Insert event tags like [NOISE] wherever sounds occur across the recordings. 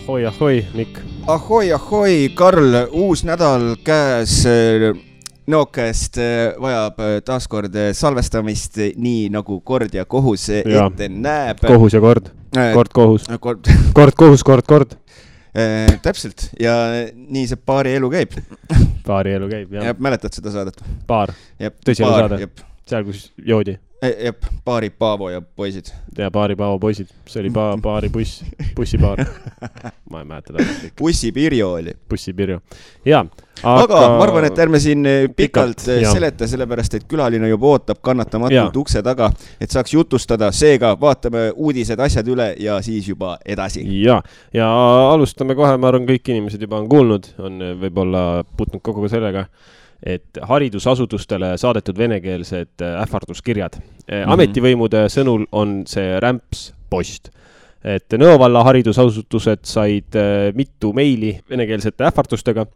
ahoi, ahoi, Mikk. ahoi, ahoi, Karl, uus nädal käes. Nookest vajab taaskord salvestamist, nii nagu kord ja kohus ja. ette näeb. kohus ja kord, [LAUGHS] kord kohus, kord, kord kohus, kord kord. täpselt ja nii see paari elu käib. paari elu käib, jah. mäletad seda saadet? paar, tõsielu saade, seal, kus joodi jah, paari Paavo ja poisid. ja paari Paavo poisid, see oli pa-, paari buss, bussipaar. [LAUGHS] ma ei mäleta täpselt. bussipirjo oli. bussipirjo, jaa. Aga... aga ma arvan, et ärme siin eh, pikalt, pikalt eh, seleta, sellepärast et külaline juba ootab kannatamatult ukse taga, et saaks jutustada, seega vaatame uudised, asjad üle ja siis juba edasi. ja, ja alustame kohe, ma arvan, kõik inimesed juba on kuulnud, on võib-olla puutunud kokku ka sellega et haridusasutustele saadetud venekeelsed äh, ähvarduskirjad mm. -hmm. ametivõimude sõnul on see rämps post. et Nõo valla haridusasutused said äh, mitu meili venekeelsete ähvardustega,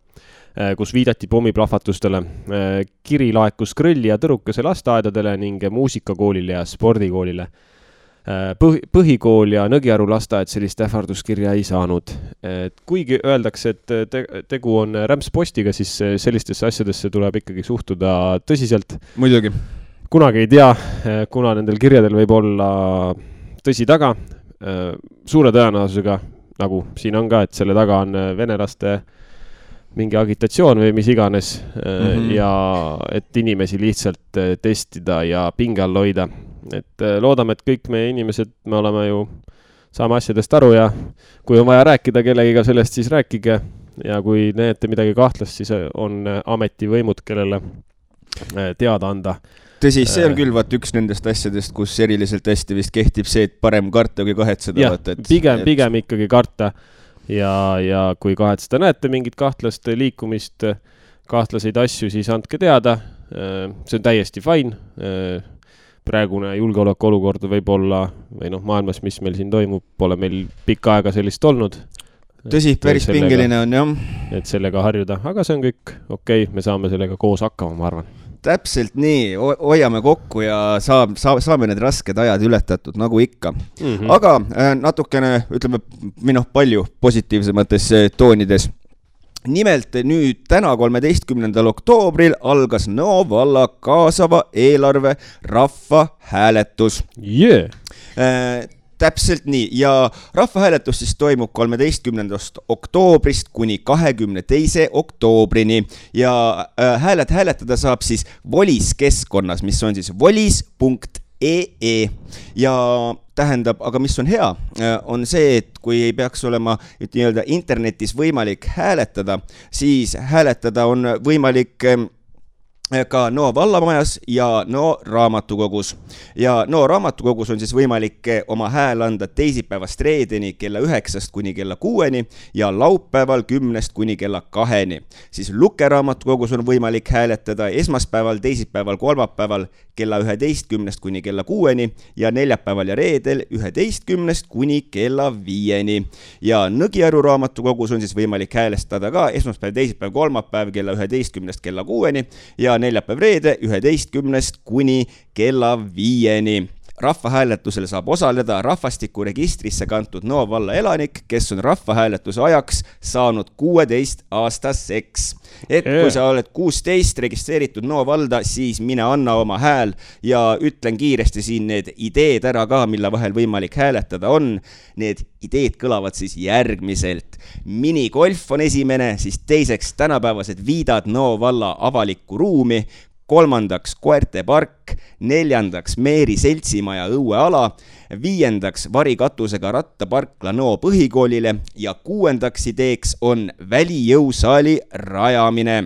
kus viidati pommiplahvatustele. kiri laekus Krõlli ja Tõrukese lasteaedadele ning muusikakoolile ja spordikoolile põhi, põhikool ja Nõgiaru lasteaed sellist ähvarduskirja ei saanud. et kuigi öeldakse, et te, tegu on rämpspostiga, siis sellistesse asjadesse tuleb ikkagi suhtuda tõsiselt. muidugi. kunagi ei tea, kuna nendel kirjadel võib olla tõsi taga. Äh, suure tõenäosusega, nagu siin on ka, et selle taga on venelaste mingi agitatsioon või mis iganes mm -hmm. ja et inimesi lihtsalt testida ja pinge all hoida et äh, loodame, et kõik meie inimesed, me oleme ju, saame asjadest aru ja kui on vaja rääkida kellegiga sellest, siis rääkige. ja kui näete midagi kahtlast, siis äh, on äh, ametivõimud, kellele teada anda tõsi, see on küll vaat üks nendest asjadest, kus eriliselt hästi vist kehtib see, et parem karta kui kahetseda. jah, pigem et..., pigem ikkagi karta ja, ja kui kahetseda näete mingit kahtlast liikumist, kahtlaseid asju, siis andke teada. see on täiesti fine praegune julgeolekuolukord võib-olla või noh, maailmas, mis meil siin toimub, pole meil pikka aega sellist olnud. tõsi, päris sellega, pingeline on jah. et sellega harjuda, aga see on kõik okei okay,, me saame sellega koos hakkama, ma arvan täpselt nii, hoiame kokku ja saab, saab, saame need rasked ajad ületatud, nagu ikka mm. -hmm. aga äh, natukene, ütleme, või noh, palju positiivsemates äh, toonides nimelt nüüd täna, kolmeteistkümnendal oktoobril algas Nõo valla kaasava eelarve rahvahääletus. Yeah.. Äh, täpselt nii. Ja rahvahääletus siis toimub kolmeteistkümnendast oktoobrist kuni kahekümne teise oktoobrini. Ja äh, hääled hääletada saab siis Volis keskkonnas, mis on siis volis.ee ja tähendab, aga mis on hea, äh, on see, et kui ei peaks olema nii-öelda internetis võimalik hääletada, siis hääletada on võimalik ähm, ka Nõo vallamajas ja Nõo raamatukogus. ja Nõo raamatukogus on siis võimalik oma hääl anda teisipäevast reedeni kella üheksast kuni kella kuueni ja laupäeval kümnest kuni kella kaheni. siis Luke raamatukogus on võimalik hääletada esmaspäeval, teisipäeval, kolmapäeval kella üheteistkümnest kuni kella kuueni ja neljapäeval ja reedel üheteistkümnest kuni kella viieni. ja Nõgiaru raamatukogus on siis võimalik häälestada ka esmaspäev, teisipäev, kolmapäev kella üheteistkümnest kella kuueni ja neljapäev-reede üheteistkümnest kuni kella viieni rahvahääletusel saab osaleda rahvastikuregistrisse kantud Nõo valla elanik, kes on rahvahääletuse ajaks saanud kuueteistaastaseks. et kui sa oled kuusteist registreeritud Nõo valda, siis mine anna oma hääl ja ütlen kiiresti siin need ideed ära ka, mille vahel võimalik hääletada on. Need ideed kõlavad siis järgmiselt. minigolf on esimene, siis teiseks tänapäevased viidad Nõo valla avalikku ruumi kolmandaks koerte park, neljandaks Meeri seltsimaja õueala, viiendaks varikatusega rattaparkla Nõo põhikoolile. Ja kuuendaks ideeks on välijõusaali rajamine.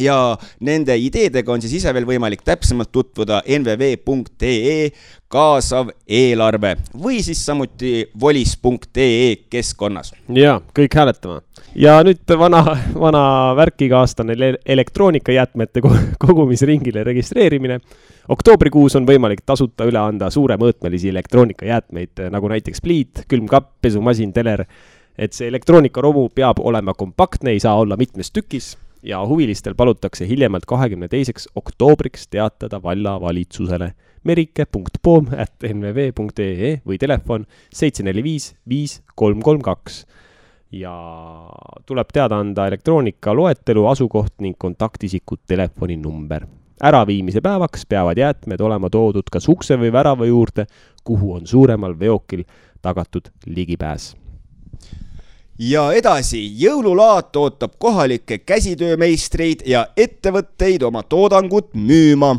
Ja nende ideedega on siis ise veel võimalik täpsemalt tutvuda nvv.ee kaasav eelarve või siis samuti volis.ee keskkonnas. ja kõik hääletama ja nüüd vana, vana värkikaaslane elektroonikajäätmete kogumisringile registreerimine. oktoobrikuus on võimalik tasuta üle anda suuremõõtmelisi elektroonikajäätmeid nagu näiteks pliit, külmkapp, pesumasin, teler. et see elektroonikaromu peab olema kompaktne, ei saa olla mitmes tükis ja huvilistel palutakse hiljemalt kahekümne teiseks oktoobriks teatada vallavalitsusele merike.poom.nvv.ee või telefon seitse neli viis viis kolm kolm kaks. Ja tuleb teada anda elektroonika loetelu, asukoht ning kontaktisiku telefoninumber. äraviimise päevaks peavad jäätmed olema toodud kas ukse või värava juurde, kuhu on suuremal veokil tagatud ligipääs ja edasi, jõululaat ootab kohalikke käsitöömeistreid ja ettevõtteid oma toodangut müüma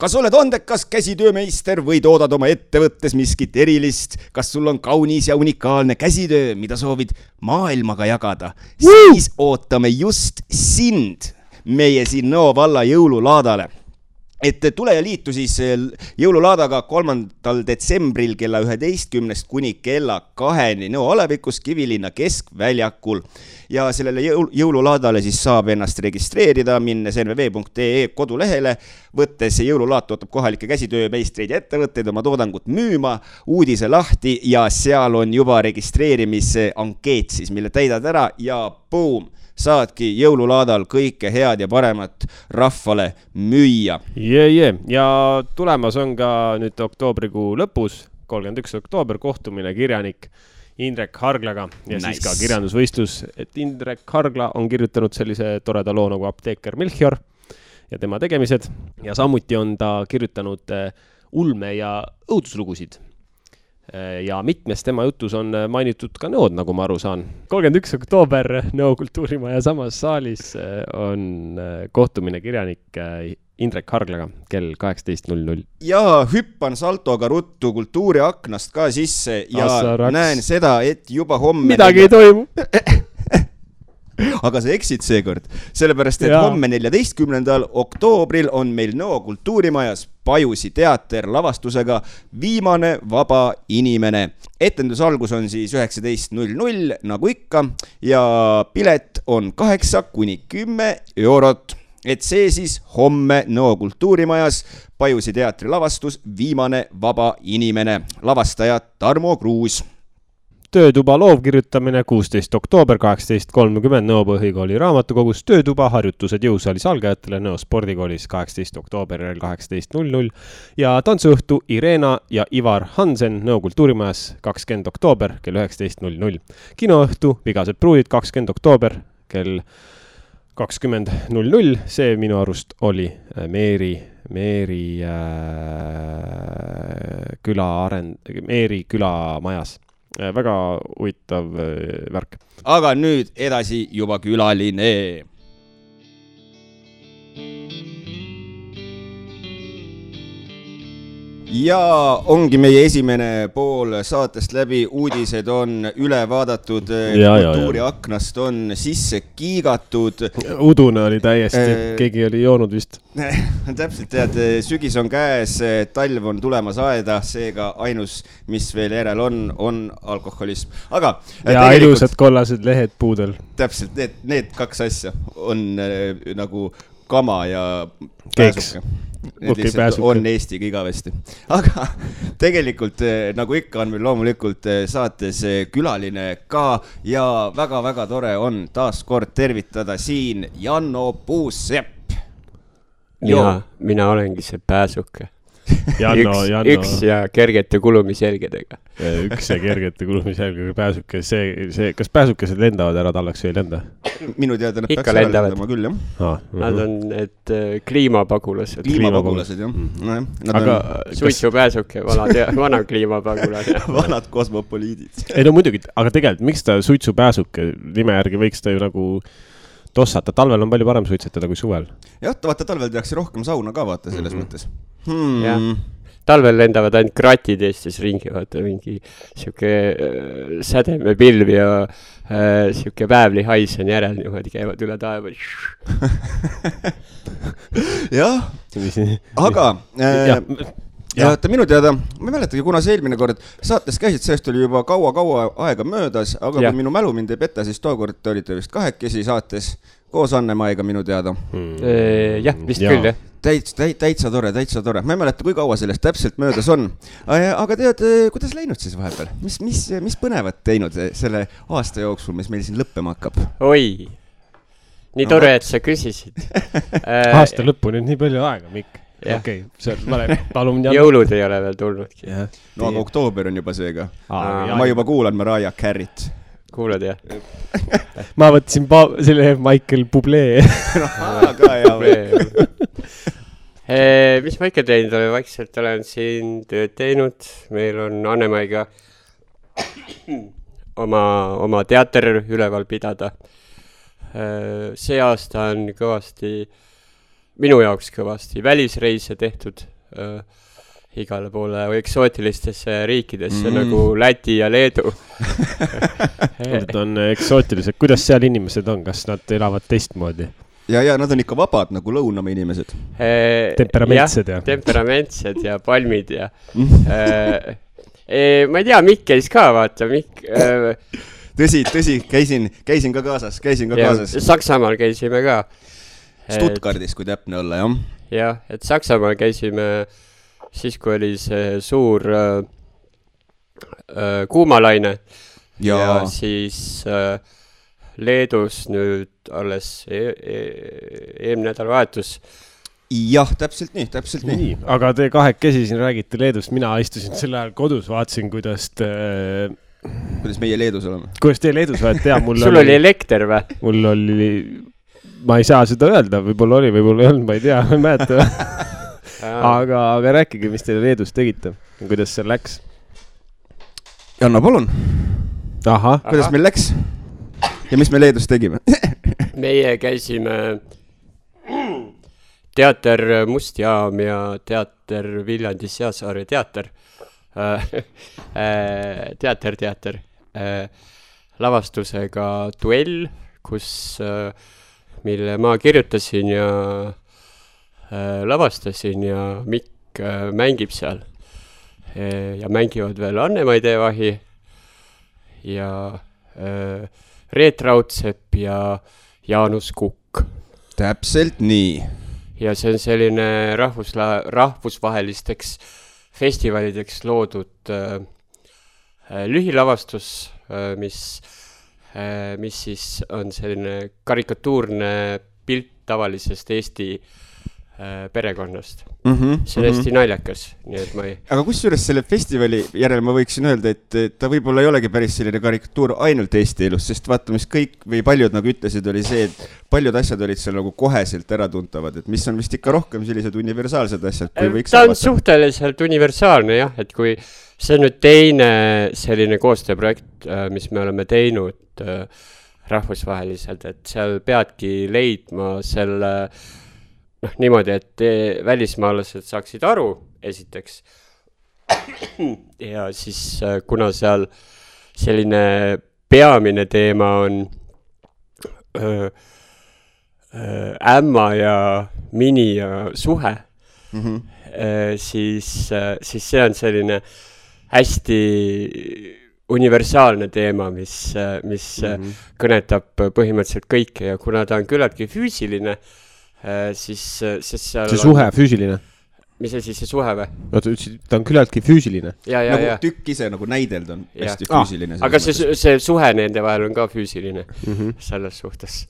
kas oled andekas käsitöömeister või toodad oma ettevõttes miskit erilist, kas sul on kaunis ja unikaalne käsitöö, mida soovid maailmaga jagada, siis ootame just sind meie siin Nõo valla jõululaadale et tule ja liitu siis eh, jõululaadaga kolmandal detsembril kella üheteistkümnest kuni kella kaheni Nõo alevikus Kivilinna keskväljakul. ja sellele jõul, jõululaadale siis saab ennast registreerida, minnes nvv.ee kodulehele, võttes jõululaat ootab kohalikke käsitöömeistreid ja ettevõtteid oma toodangut müüma, uudise lahti ja seal on juba registreerimise ankeet siis, mille täidad ära ja boom saadki jõululaadal kõike head ja paremat rahvale müüa. jee, jee ja tulemas on ka nüüd oktoobrikuu lõpus, kolmkümmend üks oktoober, kohtumine kirjanik Indrek Harglaga ja nice. siis ka kirjandusvõistlus, et Indrek Hargla on kirjutanud sellise toreda loo nagu Apteeker Melchior ja tema tegemised ja samuti on ta kirjutanud eh, ulme- ja õuduslugusid ja mitmes tema jutus on äh, mainitud ka nõod, nagu ma aru saan. kolmkümmend üks oktoober Nõo kultuurimaja samas saalis äh, on kohtumine kirjanik Indrek Harglaga kell kaheksateist null null. ja hüppan saltoga ruttu kultuuriaknast ka sisse ja Assaraks. näen seda, et juba homme midagi ei toimu [LAUGHS] aga sa eksid seekord, sellepärast et ja. homme, neljateistkümnendal oktoobril on meil Nõo kultuurimajas Pajusi teater lavastusega Viimane vaba inimene. etenduse algus on siis üheksateist null null nagu ikka ja pilet on kaheksa kuni kümme eurot. Et see siis homme Nõo kultuurimajas Pajusi teatri lavastus Viimane vaba inimene, lavastaja Tarmo Kruus töötuba loovkirjutamine, kuusteist oktoober, kaheksateist kolmkümmend Nõo põhikooli raamatukogus, töötuba harjutused jõusaalis algajatele Nõo spordikoolis, kaheksateist oktoober kell kaheksateist null null. Ja tantsuõhtu Irena ja Ivar Hansen Nõo kultuurimajas, kakskümmend oktoober kell üheksateist null null. kinoõhtu Vigased pruudid, kakskümmend oktoober kell kakskümmend null null, see minu arust oli äh, Meeri, Meeri äh, küla arend-, Meeri külamajas väga huvitav äh, värk. aga nüüd edasi juba külaline ja ongi meie esimene pool saatest läbi, uudised on üle vaadatud, kultuuriaknast on sisse kiigatud. udune oli täiesti äh,, keegi oli joonud vist [LAUGHS] täpselt, tead, sügis on käes, talv on tulemas aeda, seega ainus, mis veel järel on, on alkoholism, aga. ja tegelikult... ilusad kollased lehed puudel. täpselt, need, need kaks asja on äh, nagu kama ja pääsuke Need okay, lihtsalt pääsuke. on Eestiga igavesti. aga [LAUGHS] tegelikult eh, nagu ikka, on meil loomulikult eh, saates eh, külaline ka ja väga-väga tore on taaskord tervitada siin Janno Puusepp. mina, mina olengi see pääsuke Janno, üks, Janno. üks ja kergete kulumisjälgedega. üks ja kergete kulumisjälgedega pääsuke, see, see, kas pääsukesed lendavad ära tallaks või ei lenda? minu teada nad peaks ära lendama küll, jah ah,. Nad mhm. on need äh, kliimapagulased. kliimapagulased, jah mm. -hmm. No, aga on... suitsupääsuke, vanad, [LAUGHS] vana kliimapagulane [LAUGHS] vanad kosmopoliidid. ei no muidugi, aga tegelikult, miks ta suitsupääsuke nime järgi võiks ta ju nagu tossata, talvel on palju parem suitsetada kui suvel. jah, vaata talvel tehakse rohkem sauna ka vaata selles mm -hmm. mõttes hmm.. jah, talvel lendavad ainult kratid Eestis ringi, vaata mingi sihuke äh, sädemepilv ja äh, sihuke väävlihais on järel niimoodi, käivad üle taeva. [LAUGHS] Jah, [LAUGHS] aga äh, ja vaata minu teada, ma ei mäletagi, kuna sa eelmine kord saates käisid, sellest oli juba kaua-kaua aega möödas, aga ja. kui minu mälu mind ei peta, siis tookord te olite vist kahekesi saates koos Anne-Maiga minu teada. Hmm.. jah, vist ja. küll jah. Täitsa, täitsa tore, täitsa tore, ma ei mäleta, kui kaua sellest täpselt möödas on. aga tead, kuidas läinud siis vahepeal, mis, mis, mis põnevat teinud selle aasta jooksul, mis meil siin lõppema hakkab? oi, nii no, tore, et sa küsisid. [LAUGHS] Aasta lõpuni on nii palju aega, Mikk okei on vale, palun. jõulud ei ole veel tulnudki. no aga oktoober on juba seega. ma juba kuulan Mariah Carey't kuulad jah? [LAUGHS] ma võtsin pa-, selle Michael Bublé. [LAUGHS] ka hea või? [LAUGHS] mis ma ikka teinud olen, vaikselt olen siin tööd teinud, meil on Annemaiga [COUGHS] oma, oma teater üleval pidada. see aasta on kõvasti, minu jaoks kõvasti välisreise tehtud äh, igale poole eksootilistesse riikidesse Mm. nagu Läti ja Leedu [LAUGHS] Need on eksootilised, kuidas seal inimesed on, kas nad elavad teistmoodi? ja, ja nad on ikka vabad nagu Lõunamaa inimesed. Eh, Temperamentsed ja- temperamentsed ja palmid ja [LAUGHS] äh, eh, ma ei tea, Mikk käis ka, vaata, Mikk äh,. tõsi, tõsi, käisin, käisin ka kaasas, käisin ka kaasas. Saksamaal käisime ka. Stuttgardis, kui täpne olla, jah. jah, et Saksamaal käisime siis, kui oli see suur äh, äh, kuumalaine ja, ja siis äh, Leedus nüüd alles e e eelmine nädalavahetus jah, täpselt nii, täpselt nii. nii, aga te kahekesi siin räägite Leedust, mina istusin sel ajal kodus, vaatasin, kuidas te, kuidas meie Leedus oleme? kuidas te Leedus olete ja mul sul oli elekter või? mul oli, ma ei saa seda öelda, võib-olla oli, võib-olla ei olnud, ma ei tea, ma ei mäleta. [LAUGHS] [LAUGHS] aga, aga rääkige, mis te Leedus tegite, kuidas seal läks? Janno, palun, kuidas meil läks? ja mis me Leedus tegime? [LAUGHS] meie käisime teater Must Jaam ja teater Viljandi Seasaare teater. teater, teater, lavastusega Duell, kus, mille ma kirjutasin ja äh, lavastasin ja Mikk äh, mängib seal. ja mängivad veel Anne-Mai Teevahi ja äh, Reet Raudsepp ja Jaanus Kukk. täpselt nii. ja see on selline rahvusla-, rahvusvahelisteks festivalideks loodud äh, äh, lühilavastus äh,, mis äh,, mis siis on selline karikatuurne pilt tavalisest Eesti äh, perekonnast. Mm -hmm, see on hästi naljakas, nii et ma ei, aga kusjuures selle festivali järel ma võiksin öelda, et ta võib-olla ei olegi päris selline karikatuur ainult Eesti elust, sest vaata, mis kõik või paljud nagu ütlesid, oli see, et paljud asjad olid seal nagu koheselt äratuntavad, et mis on vist ikka rohkem sellised universaalsed asjad, kui võiks ta on arvata. suhteliselt universaalne jah, et kui see on nüüd teine selline koostööprojekt, mis me oleme teinud äh, rahvusvaheliselt, et seal peadki leidma selle noh, niimoodi, et eh, välismaalased saaksid aru, esiteks. ja siis, kuna seal selline peamine teema on ämma ja mini ja suhe Mm -hmm. Äh, siis, siis see on selline hästi universaalne teema, mis, mis mm. -hmm. kõnetab põhimõtteliselt kõike ja kuna ta on küllaltki füüsiline, siis, siis seal see suhe, füüsiline. mis asi see suhe või? oota, ütlesid, ta on küllaltki füüsiline. ja, ja, nagu ja, tükk ise nagu näideld on Jah. hästi Ah, füüsiline. aga see, see suhe nende vahel on ka füüsiline Mm -hmm. selles suhtes.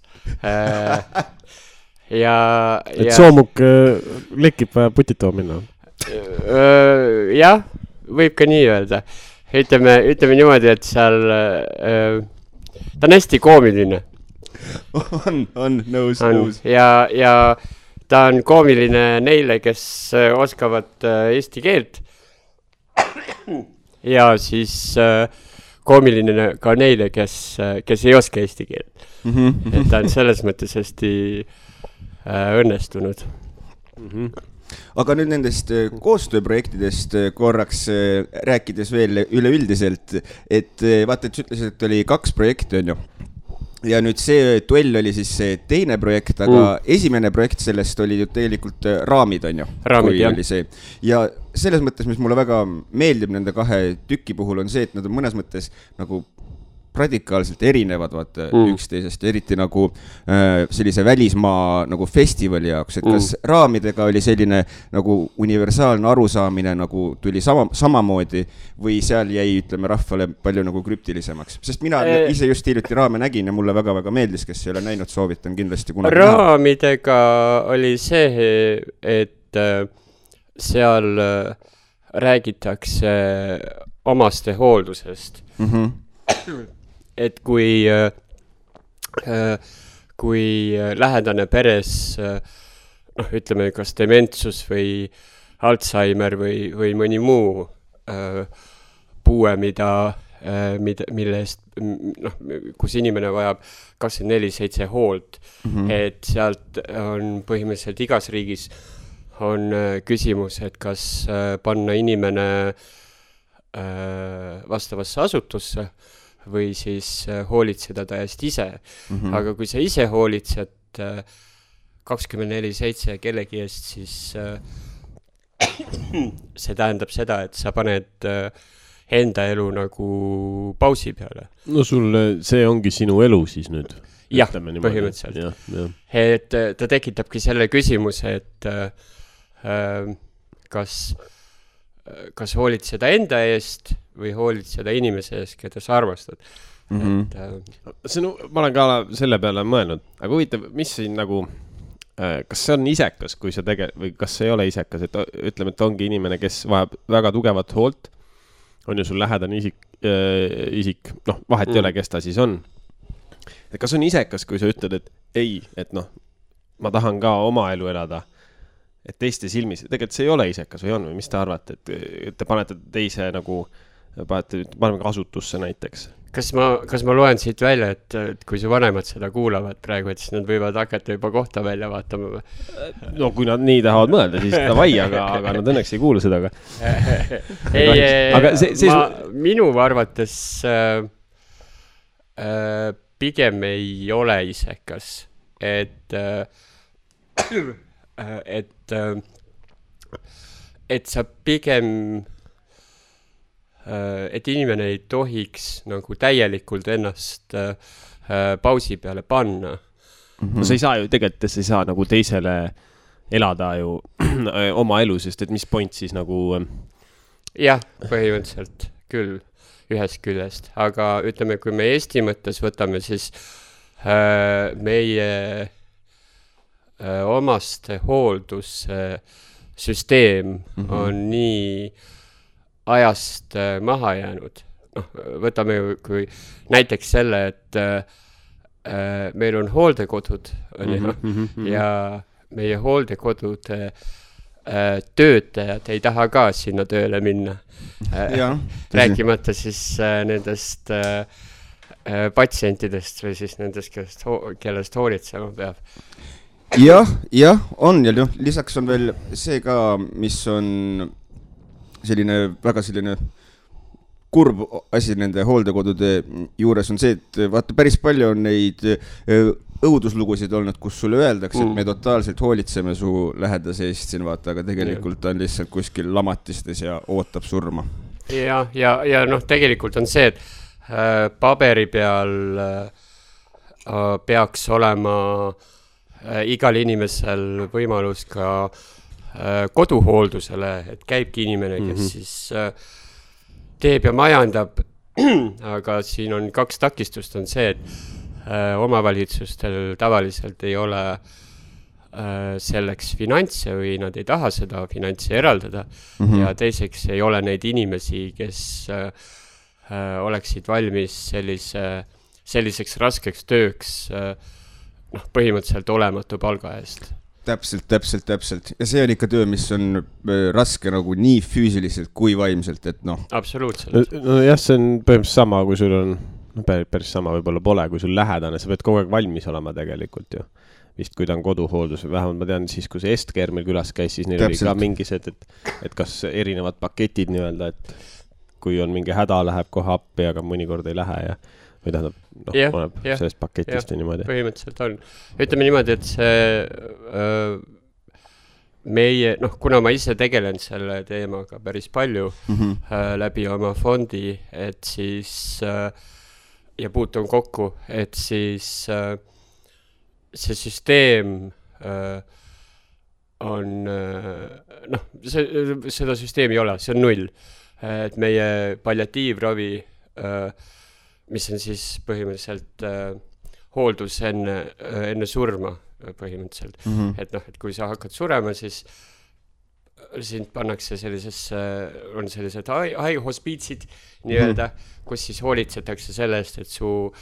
ja, et ja soomuk äh, lekib, vaja putid tooma minna. Öö, jah, võib ka nii öelda. ütleme, ütleme niimoodi, et seal öö, ta on hästi koomiline on, on nõus, nõus. ja, ja ta on koomiline neile, kes öö, oskavad öö, eesti keelt. ja siis öö, koomiline ka neile, kes, kes ei oska eesti keelt. Mhm, et ta on selles mõttes hästi öö, õnnestunud. Aga nüüd nendest äh, koostööprojektidest äh, korraks äh, rääkides veel üleüldiselt, et vaata, et sa ütlesid, et oli kaks projekti, onju. ja nüüd see duell oli siis see teine projekt, aga mm. esimene projekt sellest oli ju tegelikult raamid, onju. Raamid, jah. ja selles mõttes, mis mulle väga meeldib nende kahe tüki puhul, on see, et nad on mõnes mõttes nagu radikaalselt erinevad vaata mm. Mm. üksteisest, eriti nagu äh, sellise välismaa nagu festivali jaoks, et Mm. kas raamidega oli selline nagu universaalne arusaamine nagu tuli sama, samamoodi või seal jäi, ütleme rahvale palju nagu krüptilisemaks, sest mina Eh. ise just hiljuti raame nägin ja mulle väga-väga meeldis, kes ei ole näinud, soovitan kindlasti kunagi näha. raamidega oli see, et äh, seal äh, räägitakse omastehooldusest. Mm -hmm. Et kui äh, äh, kui lähedane peres äh, noh, ütleme kas dementsus või Alžeimer või, või mõni muu äh, puue, mida äh,, mida, mille eest noh, kus inimene vajab kakskümmend neli seitse hoolt mm, -hmm. et sealt on põhimõtteliselt igas riigis on äh, küsimus, et kas äh, panna inimene äh, vastavasse asutusse või siis äh, hoolitseda ta eest ise mm. -hmm. aga kui sa ise hoolitsed äh, kakskümmend neli seitse kellegi eest, siis äh, see tähendab seda, et sa paned enda elu nagu pausi peale. no sul, see ongi sinu elu siis nüüd? jah, põhimõtteliselt. et ta tekitabki selle küsimuse, et äh, äh kas, hoolitseda enda eest või hoolitseda inimese eest, keda sa armastad mm. -hmm. et äh, see on, ma olen ka selle peale mõelnud, aga huvitav, mis siin nagu Äh, kas see on isekas, kui sa tege- või kas see ei ole isekas, et ütleme, et ongi inimene, kes vajab väga tugevat hoolt, on ju sul lähedane isik äh,, isik, noh, vahet mm. ei ole, kes ta siis on. et kas on isekas, kui sa ütled, et ei, et noh, ma tahan ka oma elu elada, et teiste silmis, tegelikult see ei ole isekas või on või mis te arvate, et te panete teise nagu, panete, paneme kasutusse näiteks kas ma, kas ma loen siit välja, et, et kui su vanemad seda kuulavad praegu, et siis nad võivad hakata juba kohta välja vaatama või? no kui nad nii tahavad mõelda, siis davai, aga, aga nad õnneks ei kuule seda, aga [LAUGHS] ei, see, see ma, minu arvates äh, äh, pigem ei ole isekas, et äh,, [CLEARS THROAT] et äh,, et sa pigem Äh, et inimene ei tohiks nagu täielikult ennast äh, pausi peale panna mm. -hmm. no sa ei saa ju, tegelikult sa ei saa nagu teisele elada ju [CLEARS THROAT] oma elu, sest et mis point siis nagu. jah, põhimõtteliselt küll, ühest küljest, aga ütleme, kui me Eesti mõttes võtame, siis äh, meie äh, omaste hooldussüsteem mm -hmm. on nii äh, ajast äh, maha jäänud. noh, võtame kui näiteks selle, et äh, äh meil on hooldekodud, on ju, mhm, mhm, mhm. ja meie hooldekodude äh, töötajad ei taha ka sinna tööle minna äh,. rääkimata siis äh, nendest äh, äh, patsientidest või siis nendest, kellest, kellest hoolitsema peab jah, jah, on ja noh, lisaks on veel see ka, mis on selline väga selline kurb asi nende hooldekodude juures on see, et vaata, päris palju on neid äh, õuduslugusid olnud, kus sulle öeldakse mm., et me totaalselt hoolitseme su lähedase eest siin, vaata, aga tegelikult ta on lihtsalt kuskil lamatistes ja ootab surma. ja, ja, ja noh, tegelikult on see, et äh, paberi peal äh, äh peaks olema äh, igal inimesel võimalus ka äh, Äh, koduhooldusele, et käibki inimene, kes mm -hmm. siis äh, teeb ja majandab. [CLEARS THROAT] aga siin on kaks takistust, on see, et äh, omavalitsustel tavaliselt ei ole selleks finantse või nad ei taha seda finantsi eraldada mm. -hmm. ja teiseks ei ole neid inimesi, kes oleksid valmis sellise, selliseks raskeks tööks noh, põhimõtteliselt olematu palga eest täpselt, täpselt, täpselt ja see on ikka töö, mis on äh, raske nagu nii füüsiliselt kui vaimselt, et noh. absoluutselt. nojah, see on põhimõtteliselt sama, kui sul on, noh, päris sama võib-olla pole, kui sul lähedane, sa pead kogu aeg valmis olema tegelikult ju. vist, kui ta on koduhooldus, vähemalt ma tean siis, kui see Estker meil külas käis, siis neil täpselt. oli ka mingised, et, et kas erinevad paketid nii-öelda, et kui on mingi häda, läheb kohe appi, aga mõnikord ei lähe ja või tähendab, noh yeah,, oleneb yeah, sellest paketist yeah, ja niimoodi. põhimõtteliselt on. ütleme niimoodi, et see öö, meie, noh, kuna ma ise tegelen selle teemaga päris palju mm -hmm. äh, läbi oma fondi, et siis äh, ja puutun kokku, et siis äh, see süsteem äh, on äh, noh, see, seda süsteemi ei ole, see on null. et meie palliatiivravi äh, mis on siis põhimõtteliselt äh, hooldus enne äh,, enne surma äh, põhimõtteliselt mm. -hmm. et noh, et kui sa hakkad surema, siis sind pannakse sellisesse, on sellised hai- haighospiitsid nii-öelda mm, -hmm. kus siis hoolitsetakse selle eest, et su,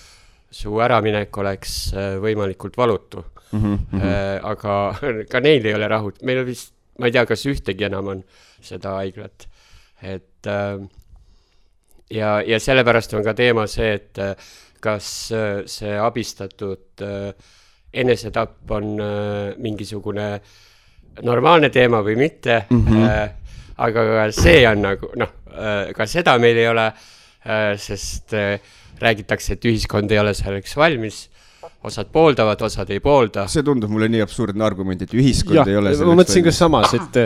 su äraminek oleks äh, võimalikult valutu mm. -hmm. aga [LAUGHS] ka neil ei ole rahu, meil vist, ma ei tea, kas ühtegi enam on seda haiglat, et äh, ja, ja sellepärast on ka teema see, et äh, kas äh, see abistatud äh, enesetapp on mingisugune normaalne teema või mitte mm. -hmm. aga ka see on nagu noh, ka seda meil ei ole, sest räägitakse, et ühiskond ei ole selleks valmis. Osad pooldavad, osad ei poolda. see tundub mulle nii absurdne argument, et ühiskond jah, ei ole ma mõtlesin ka samas, et,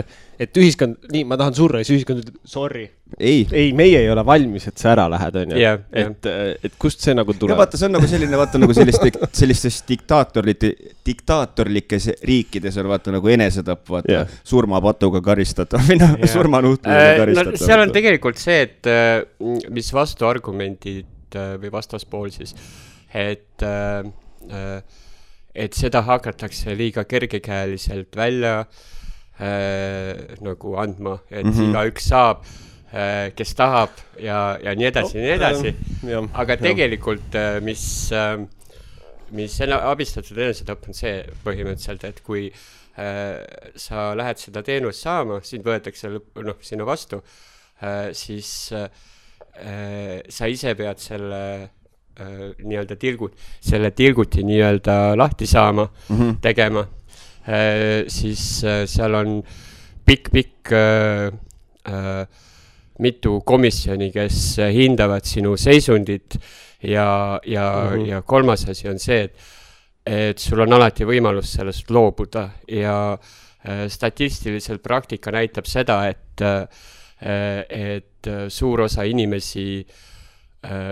et ühiskond, nii, ma tahan surra ja siis ühiskond ütleb sorry. ei, ei, meie ei ole valmis, et sa ära lähed, onju et, et kust see nagu ja tuleb? vaata, see on nagu selline, vaata nagu sellist, sellistes diktaatorlite, diktaatorlikes riikides on vaata nagu enesetapp, vaata yeah. surmapatuga karistatav või noh, surmanuhtlusega Äh, no karistatav. seal on tegelikult see, et äh, mis vastuargumendid äh, või vastaspool siis, et äh,, et seda hakatakse liiga kergekäeliselt välja äh, nagu andma, et mm. -hmm. igaüks saab äh,, kes tahab ja, ja nii edasi ja nii edasi. jah, aga tegelikult, mis, mis abistatud enesetapp on see põhimõtteliselt, et kui äh, sa lähed seda teenust saama, sind võetakse noh, sinna vastu äh,, siis äh, sa ise pead selle äh, nii-öelda tilgut, selle tilguti nii-öelda lahti saama mm, -hmm. tegema äh,, siis äh, seal on pikk-pikk äh, äh, mitu komisjoni, kes hindavad sinu seisundit ja, ja mm. -hmm. ja kolmas asi on see, et, et sul on alati võimalus sellest loobuda ja äh, statistiliselt praktika näitab seda, et äh,, et äh, suur osa inimesi äh,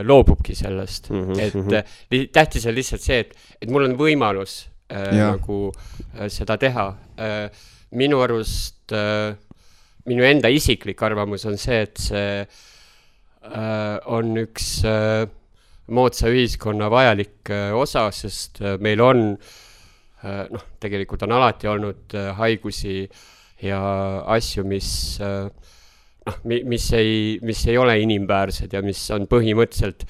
loobubki sellest mm, -hmm. et äh, li- tähtis on lihtsalt see, et, et mul on võimalus äh, nagu äh, seda teha äh,. minu arust äh, minu enda isiklik arvamus on see, et see äh, on üks äh, moodsa ühiskonna vajalik äh, osa, sest äh, meil on äh, noh, tegelikult on alati olnud äh, haigusi ja asju, mis äh, noh, mis ei, mis ei ole inimväärsed ja mis on põhimõtteliselt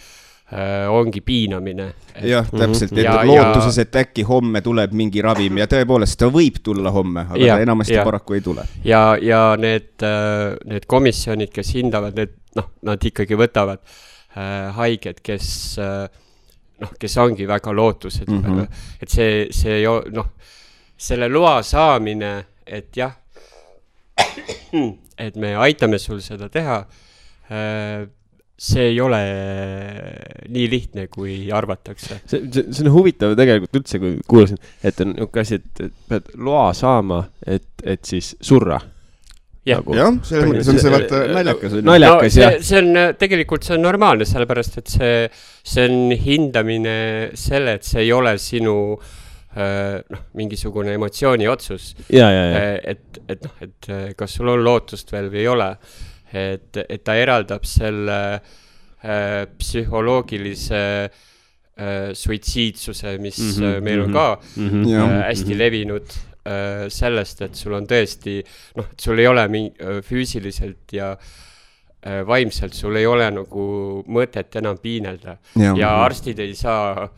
äh, ongi piinamine. jah, täpselt, et Ja- lootuses, et äkki homme tuleb mingi ravim ja tõepoolest ta võib tulla homme, aga Jah, ta enamasti jah. paraku ei tule. ja, ja need, need komisjonid, kes hindavad, need noh, nad ikkagi võtavad äh, haiged, kes äh, noh, kes ongi väga lootused mm, Mhm. -hmm. et see, see noh, selle loa saamine, et jah, et me aitame sul seda teha äh,, see ei ole nii lihtne, kui arvatakse. see, see, see on huvitav tegelikult üldse, kui kuulasin, et on niisugune asi, et et pead loa saama, et, et siis surra. Jah. jah, selles mõttes on see vaata naljakas. Naljakas, no, jah. see, see on tegelikult, see on normaalne, sellepärast et see, see on hindamine selle, et see ei ole sinu äh, noh, mingisugune emotsiooni otsus. ja, ja, ja, et, et noh, et äh, kas sul on lootust veel või ei ole. et, et ta eraldab selle äh, psühholoogilise äh, suitsiidsuse, mis mm -hmm, meil on mhm. ka Mhm. Jah. äh, hästi levinud äh, sellest, et sul on tõesti noh, et sul ei ole mi-, füüsiliselt ja äh, vaimselt sul ei ole nagu mõtet enam piinelda Jah. ja arstid ei saa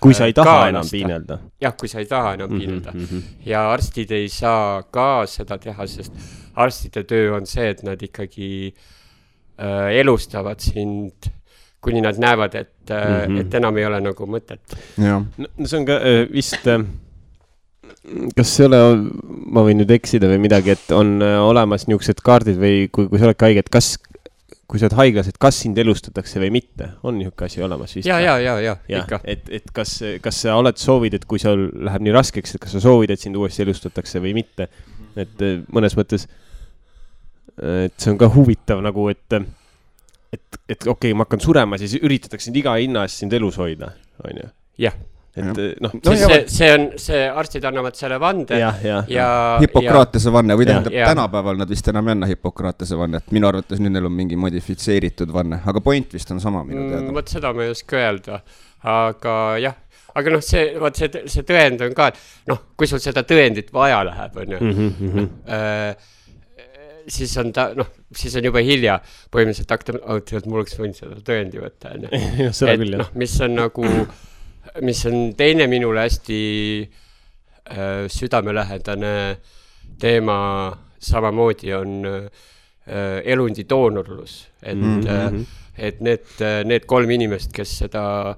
kui sa ei äh, taha ka enam piinelda. jah, kui sa ei taha enam piinelda Mhm, mhm. ja arstid ei saa ka seda teha, sest arstide töö on see, et nad ikkagi äh, elustavad sind, kuni nad näevad, et äh, mm, Mhm. -hmm. et enam ei ole nagu mõtet. no see on ka äh, vist, kas ei ole, ma võin nüüd eksida või midagi, et on äh, olemas niisugused kaardid või kui, kui sa oledki haige, et kas, kui sa oled haiglas, et kas sind elustatakse või mitte, on niisugune asi olemas vist? ja, ja, ja, ja jah ikka, et, et kas, kas sa oled, soovid, et kui sul läheb nii raskeks, et kas sa soovid, et sind uuesti elustatakse või mitte. et eh, mõnes mõttes, et see on ka huvitav nagu, et, et, et okei okay,, ma hakkan surema, siis üritatakse sind iga hinna eest sind elus hoida, onju. jah. Et eh, noh, ja see, see on, see arstid annavad selle vande ja, jah, jah, ja, Hippokratese vanne või Ja. tähendab, Ja. tänapäeval nad vist enam ei anna Hippokratese vannet, minu arvates nüüd neil on mingi modifitseeritud vanne, aga point vist on sama minu Mm, teada. vot seda ma ei oska öelda, aga jah, aga noh, see, vot see, see tõend on ka, et noh, kui sul seda tõendit vaja läheb, on ju. Mhm, Äh, siis on ta, noh, siis on juba hilja põhimõtteliselt hakata, oh tegelikult mul oleks võinud seda tõendi võtta, on ju. [LAUGHS] jah noh, mis on nagu, mis on teine minule hästi äh, südamelähedane teema samamoodi on äh, elundi doonorlus, et mm, -hmm. Et need, need kolm inimest, kes seda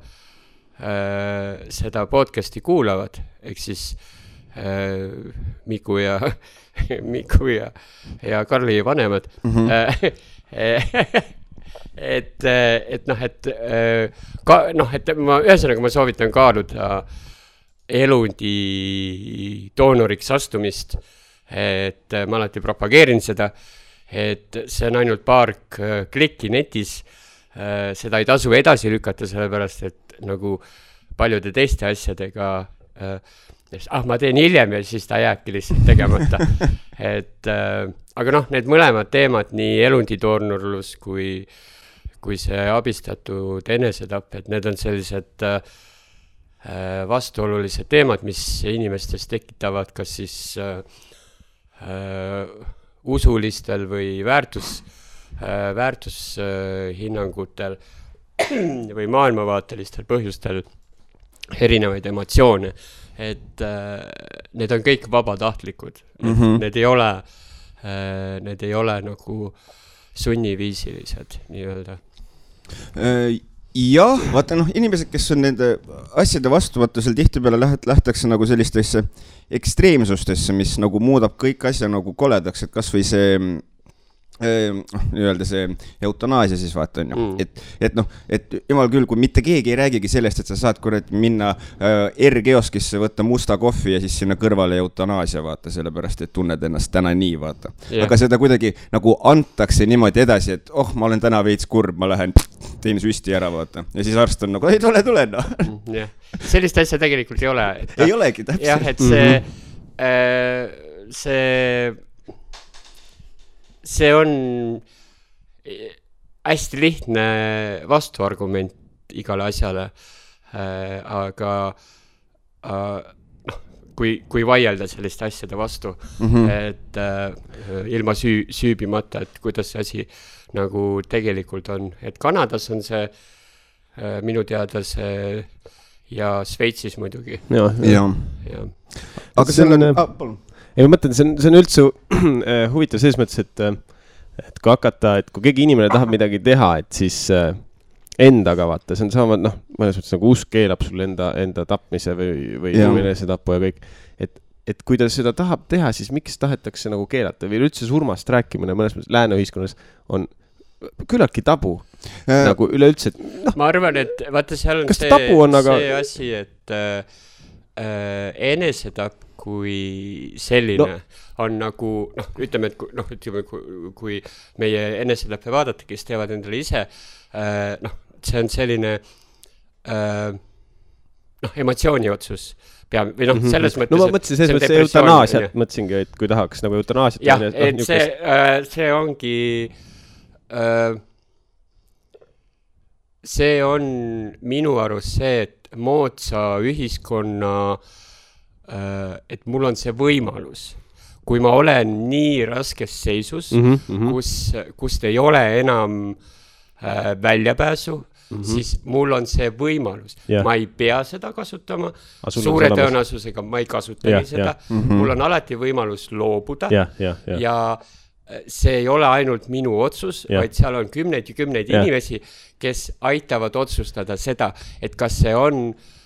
seda podcast'i kuulavad, ehk siis Miku ja, [LAUGHS] Miku ja, ja Karli vanemad mm. -hmm. et, et noh, et äh, ka noh, et ma ühesõnaga ma soovitan kaaluda elundi doonoriks astumist. et ma alati propageerin seda, et see on ainult paar klikki netis. seda ei tasu edasi lükata, sellepärast et nagu paljude teiste asjadega äh, ah, ma teen hiljem ja siis ta jääbki lihtsalt tegemata. [LAUGHS] et äh, aga noh, need mõlemad teemad, nii elundidoonorlus kui, kui see abistatud enesetapp, et need on sellised äh, äh, vastuolulised teemad, mis inimestes tekitavad kas siis äh, usulistel või väärtus väärtushinnangutel [CLEARS THROAT] või maailmavaatelistel põhjustel erinevaid emotsioone, et need on kõik vabatahtlikud mm. -hmm. need ei ole need ei ole nagu sunniviisilised nii-öelda. Äh, jah, vaata noh, inimesed, kes on nende asjade vastu, vaata seal tihtipeale läht-, lähtakse nagu sellistesse ekstreemsustesse, mis nagu muudab kõik asja nagu koledaks, et kasvõi see noh, nii-öelda see eutanaasia siis vaata onju Mm. mm., et, et noh, et jumal küll, kui mitte keegi ei räägigi sellest, et sa saad kurat minna äh, R-kioskisse, võtta musta kohvi ja siis sinna kõrvale eutanaasia vaata, sellepärast et tunned ennast täna nii vaata Jah. aga seda kuidagi nagu antakse niimoodi edasi, et oh, ma olen täna veits kurb, ma lähen teen süsti ära vaata ja siis arst on nagu ei tule, tule noh. jah, sellist asja tegelikult ei ole. ei olegi jah, täpselt. et see mm, -hmm. see, see on eh, hästi lihtne vastuargument igale asjale. aga äh, noh, kui, kui vaielda selliste asjade vastu mm. -hmm. et äh, ilma süü, süübimata, et kuidas see asi nagu tegelikult on, et Kanadas on see äh, minu teada see ja Šveitsis muidugi, jah, jah, jah. aga See on, äh, ah,, palun. Ei ma mõtlen, see on, see on üldse [CLEARS THROAT] äh, huvitav selles mõttes, et, et kui hakata, et kui keegi inimene tahab midagi teha, et siis äh, endaga vaata, see on sama, noh, mõnes mõttes nagu usk keelab sul enda, enda tapmise või, või enesetapu ja kõik. et, et kui ta seda tahab teha, siis miks tahetakse nagu keelata või üleüldse surmast rääkimine mõnes mõttes lääne ühiskonnas on küllaltki tabu Äh, nagu üleüldse, et noh, ma arvan, et vaata, seal on Kas see, on, aga- see asi, et äh, äh, enesetapp kui selline no. on nagu noh, ütleme, et kui noh, ütleme, kui, meie enesetappe vaadata, kes teevad endale ise äh,, noh, see on selline äh, noh, emotsiooni otsus pea- või noh, selles mõttes. Mhm. no ma mõtlesin selles mõttes eutanaasiat, mõtlesingi, et kui tahaks nagu eutanaasiat. jah, et see, see ongi äh,, see on minu arust see, et moodsa ühiskonna äh,, et mul on see võimalus, kui ma olen nii raskes seisus mm, -hmm. kus, kust ei ole enam äh, väljapääsu mm, -hmm. siis mul on see võimalus. Jah. ma ei pea seda kasutama suure olemas. tõenäosusega ma ei kasutagi Jah, seda jah., mul on alati võimalus loobuda jah, jah, jah. ja äh, see ei ole ainult minu otsus, vaid seal on kümneid ja kümneid Jah. inimesi, kes aitavad otsustada seda, et kas see on äh,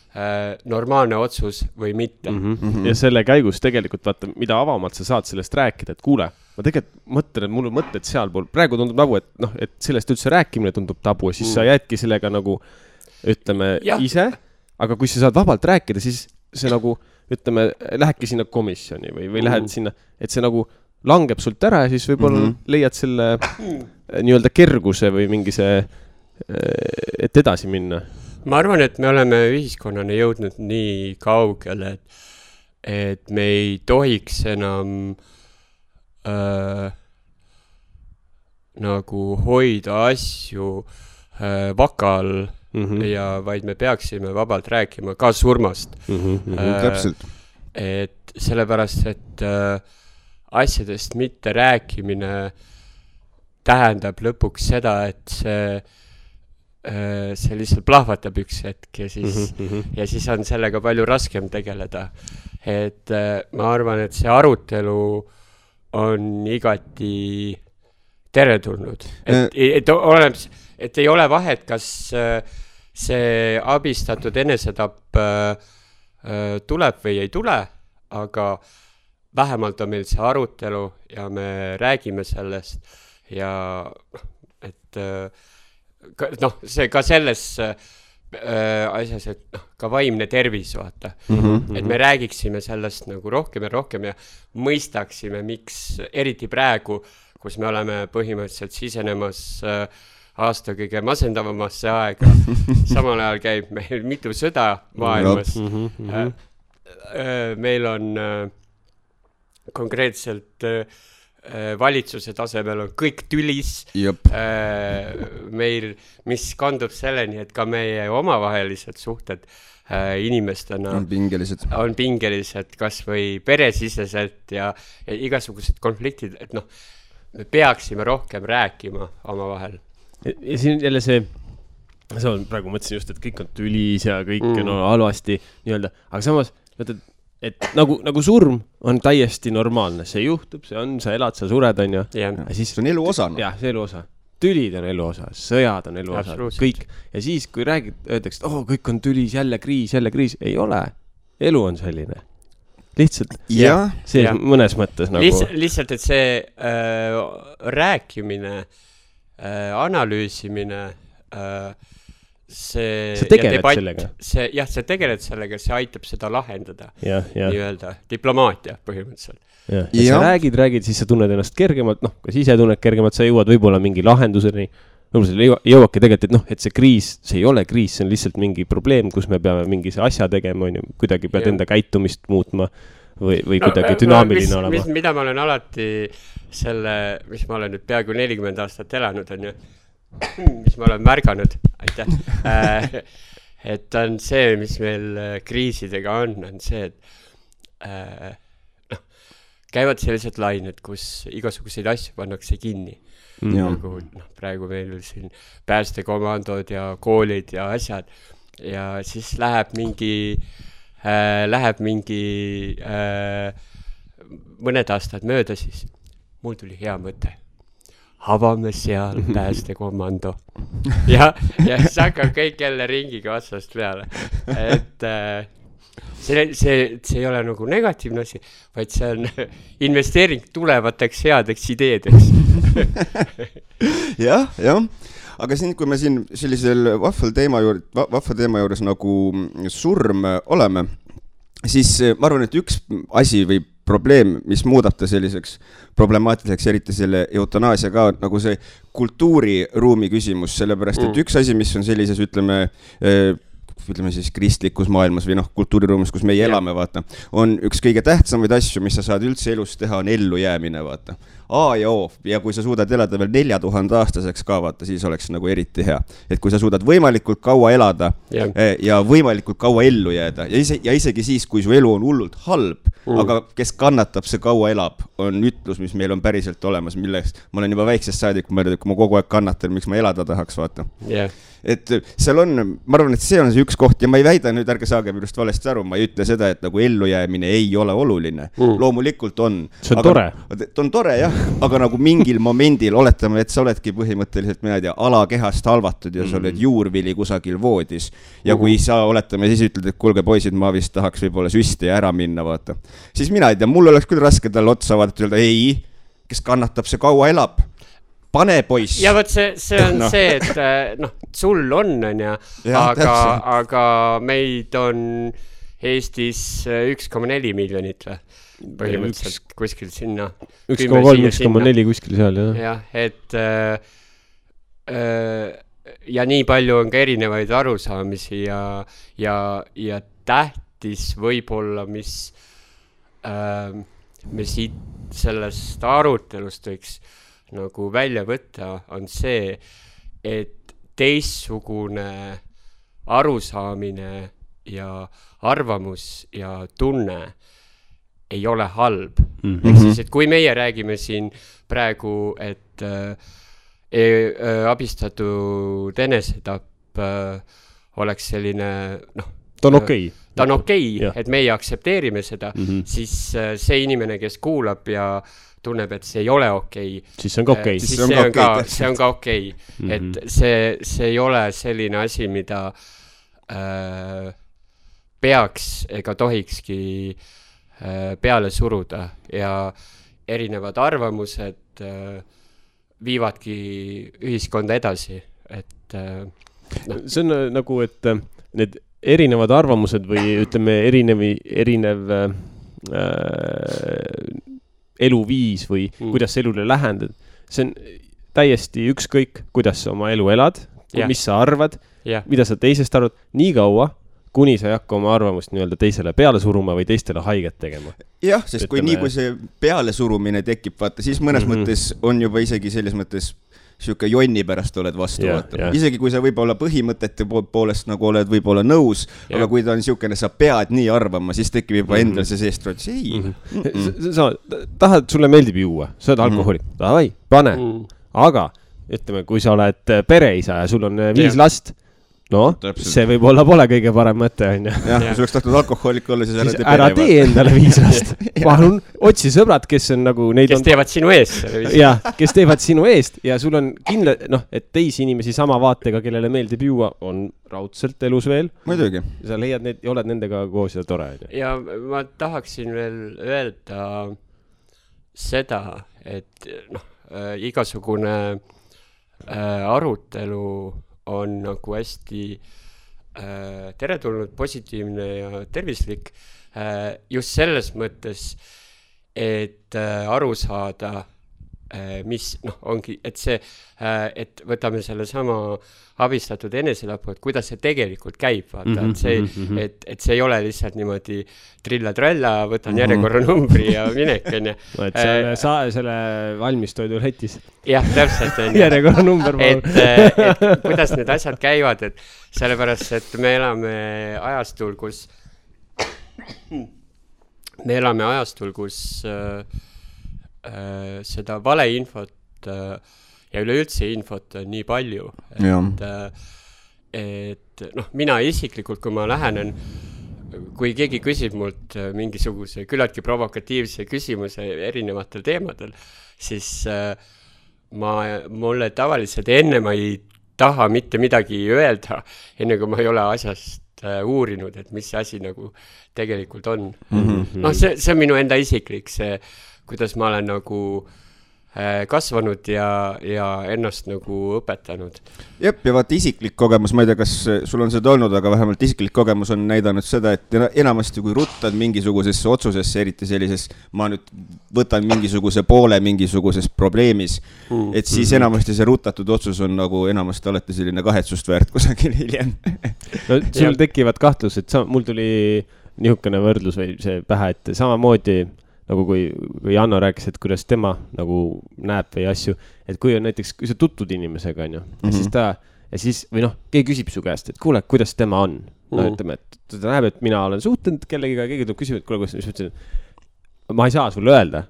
normaalne otsus või mitte mm. mm. -hmm. ja selle käigus tegelikult vaata, mida avamalt sa saad sellest rääkida, et kuule, ma tegelikult mõtlen, et mul on mõtted sealpool, praegu tundub nagu, et noh, et sellest üldse rääkimine tundub tabu ja siis mm. sa jäädki sellega nagu ütleme Jah. ise, aga kui sa saad vabalt rääkida, siis see nagu ütleme, lähedki sinna komisjoni või, või lähed Mm. sinna, et see nagu langeb sult ära ja siis võib-olla mm. -hmm. leiad selle äh, nii-öelda kerguse või mingi see, et edasi minna. Ma arvan, et me oleme ühiskonnana jõudnud nii kaugele, et, et me ei tohiks enam äh, nagu hoida asju äh, vaka all Mm mm. -hmm. ja vaid me peaksime vabalt rääkima ka surmast Mm -hmm. Äh, täpselt. et sellepärast, et äh, asjadest mitte rääkimine tähendab lõpuks seda, et see äh, see lihtsalt plahvatab üks hetk ja siis mm, -hmm. ja siis on sellega palju raskem tegeleda. et äh, ma arvan, et see arutelu on igati teretulnud, et, et oleneb, et ei ole vahet, kas äh, see abistatud enesetapp äh, äh, tuleb või ei tule, aga vähemalt on meil see arutelu ja me räägime sellest ja noh, et äh, noh, see ka selles äh, asjas, et noh, ka vaimne tervis, vaata mm. -hmm. et me räägiksime sellest nagu rohkem ja rohkem ja mõistaksime, miks, eriti praegu, kus me oleme põhimõtteliselt sisenemas äh, aasta kõige masendavamasse aega [LAUGHS] samal ajal käib meil mitu sõda maailmas Mhm, äh, äh, meil on konkreetselt äh, valitsuse tasemel on kõik tülis äh, meil, mis kandub selleni, et ka meie omavahelised suhted äh, inimestena on pingelised. on pingelised kasvõi peresiseselt ja, ja igasugused konfliktid, et noh, me peaksime rohkem rääkima omavahel. ja siin jälle see, see on, praegu mõtlesin just, et kõik on tülis ja kõik Mm. on no, halvasti nii-öelda, aga samas vaata, et nagu, nagu surm on täiesti normaalne, see juhtub, see on, sa elad, sa sured, onju. ja see on elu osa, noh. jah, see elu osa, tülid on elu osa, sõjad on elu osa, kõik ja siis, kui räägid, öeldakse, et oh, kõik on tülis, jälle kriis, jälle kriis, ei ole. elu on selline, lihtsalt jah, see Jah. mõnes mõttes nagu lihtsalt, lihtsalt, et see äh, rääkimine äh,, analüüsimine äh,, see. Sa tegeled sellega. see jah, sa tegeled sellega, see aitab seda lahendada nii-öelda diplomaatia põhimõtteliselt. jah, ja sa Jah. räägid, räägid, siis sa tunned ennast kergemalt, noh, kas ise tunned kergemalt, sa jõuad võib-olla mingi lahenduseni. võib-olla sa ei jõua- jõuadki tegelikult, et noh, et see kriis, see ei ole kriis, see on lihtsalt mingi probleem, kus me peame mingi asja tegema, onju, kuidagi pead Jah. enda käitumist muutma või, või kuidagi dünaamiline olema. mida ma olen alati selle, mis ma olen nüüd peaaegu nelikümmend aastat elanud, onju, [COUGHS] mis ma olen märganud, aitäh et on see, mis meil äh, kriisidega on, on see, et äh, noh, käivad sellised lained, kus igasuguseid asju pannakse kinni. Jaa. nagu noh, praegu meil siin päästekomandod ja koolid ja asjad ja siis läheb mingi äh,, läheb mingi äh, mõned aastad mööda, siis mul tuli hea mõte. Avame seal [LAUGHS] päästekomando. ja, ja siis hakkab kõik jälle ringiga otsast peale, et äh, see, see, see ei ole nagu negatiivne asi, vaid see on [LAUGHS] investeering tulevateks headeks ideedeks. [LAUGHS] jah, jah, aga siin, kui me siin sellisel vahval teema juurde, vahva teema juures nagu surm oleme, siis ma arvan, et üks asi või probleem, mis muudab ta selliseks problemaatiliseks, eriti selle eutanaasia ka, nagu see kultuuriruumi küsimus, sellepärast et Mm. üks asi, mis on sellises, ütleme ütleme siis kristlikus maailmas või noh, kultuuriruumis, kus meie Jah. elame, vaata, on üks kõige tähtsamaid asju, mis sa saad üldse elus teha, on ellujäämine, vaata. A ja O ja kui sa suudad elada veel nelja tuhande aastaseks ka, vaata, siis oleks nagu eriti hea. et kui sa suudad võimalikult kaua elada Jah. eh, ja võimalikult kaua ellu jääda ja ise, ja isegi siis, kui su elu on hullult halb mm., aga kes kannatab, see kaua elab, on ütlus, mis meil on päriselt olemas, millest ma olen juba väiksest saadik mõelnud, et kui ma kogu aeg kannatan, miks ma elada tahaks, vaata jah, et seal on, ma arvan, et see on see üks koht ja ma ei väida nüüd, ärge saage minust valesti aru, ma ei ütle seda, et nagu ellujäämine ei ole oluline mm. Loomulikult on. See on tore.. ta on tore jah, aga nagu mingil momendil oletame, et sa oledki põhimõtteliselt, mina ei tea, alakehast halvatud ja sa oled juurvili kusagil voodis. ja kui sa oletame, siis ütled, et kuulge, poisid, ma vist tahaks võib-olla süsti ja ära minna, vaata. siis mina ei tea, mul oleks küll raske talle otsa vaadata öelda ei, kes kannatab, see kaua elab. pane poiss. ja vot see, see on [LAUGHS] no. see, et äh, noh, sul on, onju, aga aga meid on Eestis äh, üks koma neli miljonit või? Põhimõtteliselt kuskil sinna. üks koma kolm, üks koma neli kuskil seal jah. jah, et äh, äh, ja nii palju on ka erinevaid arusaamisi ja, ja, ja tähtis võib-olla, mis äh, me siit sellest arutelust võiks nagu välja võtta, on see, et teistsugune arusaamine ja arvamus ja tunne ei ole halb Mhm. ehk siis, et kui meie räägime siin praegu, et äh, e, äh, abistatud enesetapp äh, oleks selline noh, ta on okei ta on okei okay,, et meie aktsepteerime seda mm, Mhm. -hmm. siis äh, see inimene, kes kuulab ja tunneb, et see ei ole okei okay,, siis see on ka okei. siis See on ka okei, see on ka okei okay., et see, see ei ole selline asi, mida äh, peaks ega tohikski äh, peale suruda ja erinevad arvamused äh, viivadki ühiskonda edasi, et äh, see on äh, nagu, et äh, need erinevad arvamused või ütleme, erinev, erinev äh, eluviis või Mm. kuidas sa elule lähendad, see on täiesti ükskõik, kuidas sa oma elu elad mis sa arvad, jah, mida sa teisest arvad, niikaua, kuni sa ei hakka oma arvamust nii-öelda teisele peale suruma või teistele haiget tegema. jah, sest kui Ütleme- nii, kui see pealesurumine tekib, vaata siis mõnes mm Mhm. -hmm. mõttes on juba isegi selles mõttes sihuke jonni pärast oled vastu Jah, vaata jah., isegi kui sa võib-olla põhimõtete po- poolest nagu oled võib-olla nõus, Jah. aga kui ta on siukene, sa pead nii arvama, siis tekib juba Mhm. endal see seestrots, ei mm. -mm. sa tahad, sulle meeldib juua, sa oled alkohoolik, davai, pane Mm. aga ütleme, kui sa oled pereisa ja sul on äh, viis Jah. last, no Täpselt. see võib-olla pole kõige parem mõte, onju. jah, kui sa oleks tahtnud alkohoolik olla, siis ära tee ära tee endale viis [LAUGHS] last, palun otsi sõbrad, kes on nagu neid kes on teevad sinu eest jah, kes teevad sinu eest ja sul on kindla, noh, et teisi inimesi sama vaatega, kellele meeldib juua, on raudselt elus veel. muidugi, sa leiad neid ja oled nendega koos ja tore, onju. ja ma tahaksin veel öelda seda, et noh äh,, igasugune äh, arutelu on nagu hästi äh, teretulnud, positiivne ja tervislik äh, just selles mõttes, et äh, aru saada mis noh, ongi, et see äh,, et võtame sellesama abistatud enesetapu, et kuidas see tegelikult käib, vaata mm, Mhm, -hmm, et see mhm, mhm. et, et see ei ole lihtsalt niimoodi trilla-tralla, võtan Mhm. järjekorranumbri ja minek, [LAUGHS] onju. [LAUGHS] et selle sa-, selle valmistoidu letis jah, täpselt, onju. järjekorranumber et palun., et kuidas need asjad käivad, et sellepärast, et me elame ajastul, kus, [CLEARS THROAT] me elame ajastul, kus äh, äh, seda valeinfot äh, ja üleüldse infot on nii palju, et, et noh, mina isiklikult, kui ma lähenen, kui keegi küsib mult äh, mingisuguse küllaltki provokatiivse küsimuse erinevatel teemadel, siis äh, ma, mulle tavaliselt enne ma ei taha mitte midagi öelda, enne kui ma ei ole asjast äh, uurinud, et mis see asi nagu tegelikult on mm. -hmm. noh, see, see on minu enda isiklik see, kuidas ma olen nagu äh, kasvanud ja, ja ennast nagu õpetanud. jep, ja vaata isiklik kogemus, ma ei tea, kas sul on seda olnud, aga vähemalt isiklik kogemus on näidanud seda, et ena- enamasti kui ruttad mingisugusesse otsusesse, eriti sellises, ma nüüd võtan mingisuguse poole mingisuguses probleemis mm., et siis enamasti see rutatud otsus on nagu enamasti alati selline kahetsust väärt kusagil hiljem. no sul tekivad kahtlused, sa, mul tuli niisugune võrdlus või see pähe, et samamoodi nagu kui, kui Janno rääkis, et kuidas tema nagu näeb või asju, et kui on näiteks, kui sa tutvud inimesega, onju, ja siis ta ja siis või noh, keegi küsib su käest, et kuule, kuidas tema on. no Mhm. ütleme, et ta näeb, et mina olen suhtlenud kellegiga, keegi tuleb küsima, et kuule, kuidas, siis ma ütlesin, ma ei saa sulle öelda,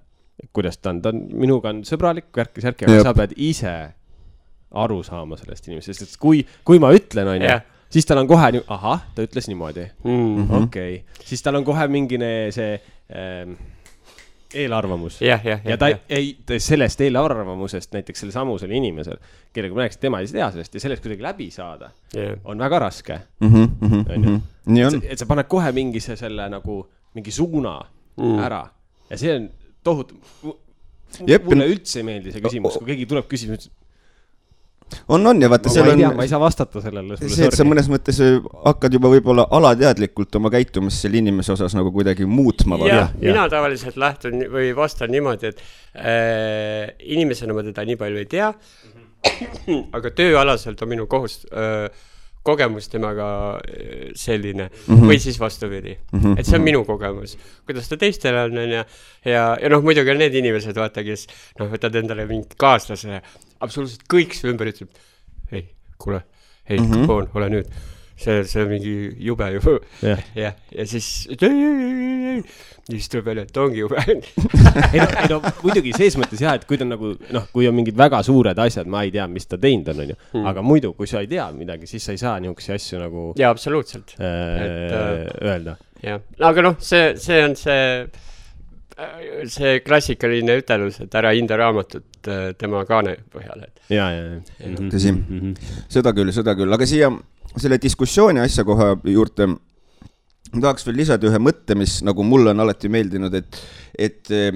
kuidas ta on, ta on, minuga on sõbralik, värki-särki, aga Jep. sa pead ise aru saama sellest inimesest, sest kui, kui ma ütlen, onju siis tal on kohe nii, ahah, ta ütles niimoodi Mm. okei okay., siis tal on kohe mingine see ähm, eelarvamus. jah, jah, ja jah, ta jah, ei, sellest eelarvamusest näiteks sellel samusel inimesel, kellega ma rääkisin, tema ei tea sellest ja sellest kuidagi läbi saada jah, on väga raske. Mhm, nii on. et sa paned kohe mingi see selle nagu mingi suuna Mm. ära ja see on tohutu. Mulle üldse ei meeldi see küsimus, kui keegi tuleb küsima, ütles, on, on ja vaata, ma seal ei on ma ei saa vastata sellele. see, et sa mõnes mõttes äh, hakkad juba võib-olla alateadlikult oma käitumist selle inimese osas nagu kuidagi muutma. jah mina tavaliselt lähtun või vastan niimoodi, et äh, inimesena ma teda nii palju ei tea, aga tööalaselt on minu kohust äh,, kogemus temaga äh, selline mm -hmm. või siis vastupidi mm, -hmm. et see on minu kogemus, kuidas ta teistele on, onju, ja, ja noh, muidugi on need inimesed, vaata, kes noh, võtad endale mingi kaaslase, absoluutselt kõik su ümber ütleb, ei, kuule, ei mm, -hmm. ole nüüd, see, see on mingi jube ju. jah, jah, ja siis, ja siis tuleb välja, et ongi jube. [LAUGHS] ei no, ei no muidugi ses mõttes jah, et kui ta nagu noh, kui on mingid väga suured asjad, ma ei tea, mis ta teinud on, onju. Hmm. aga muidu, kui sa ei tea midagi, siis sa ei saa niisuguseid asju nagu jaa, absoluutselt, äh, äh, öelda. jah. aga noh, see, see on see, see klassikaline ütelus, et ära hinda raamatut äh, tema kaane põhjal, et ja, ja, ja. Mhm. Tõsi. seda küll, seda küll, aga siia selle diskussiooni asja koha juurde ma tahaks veel lisada ühe mõtte, mis nagu mulle on alati meeldinud, et, et eh,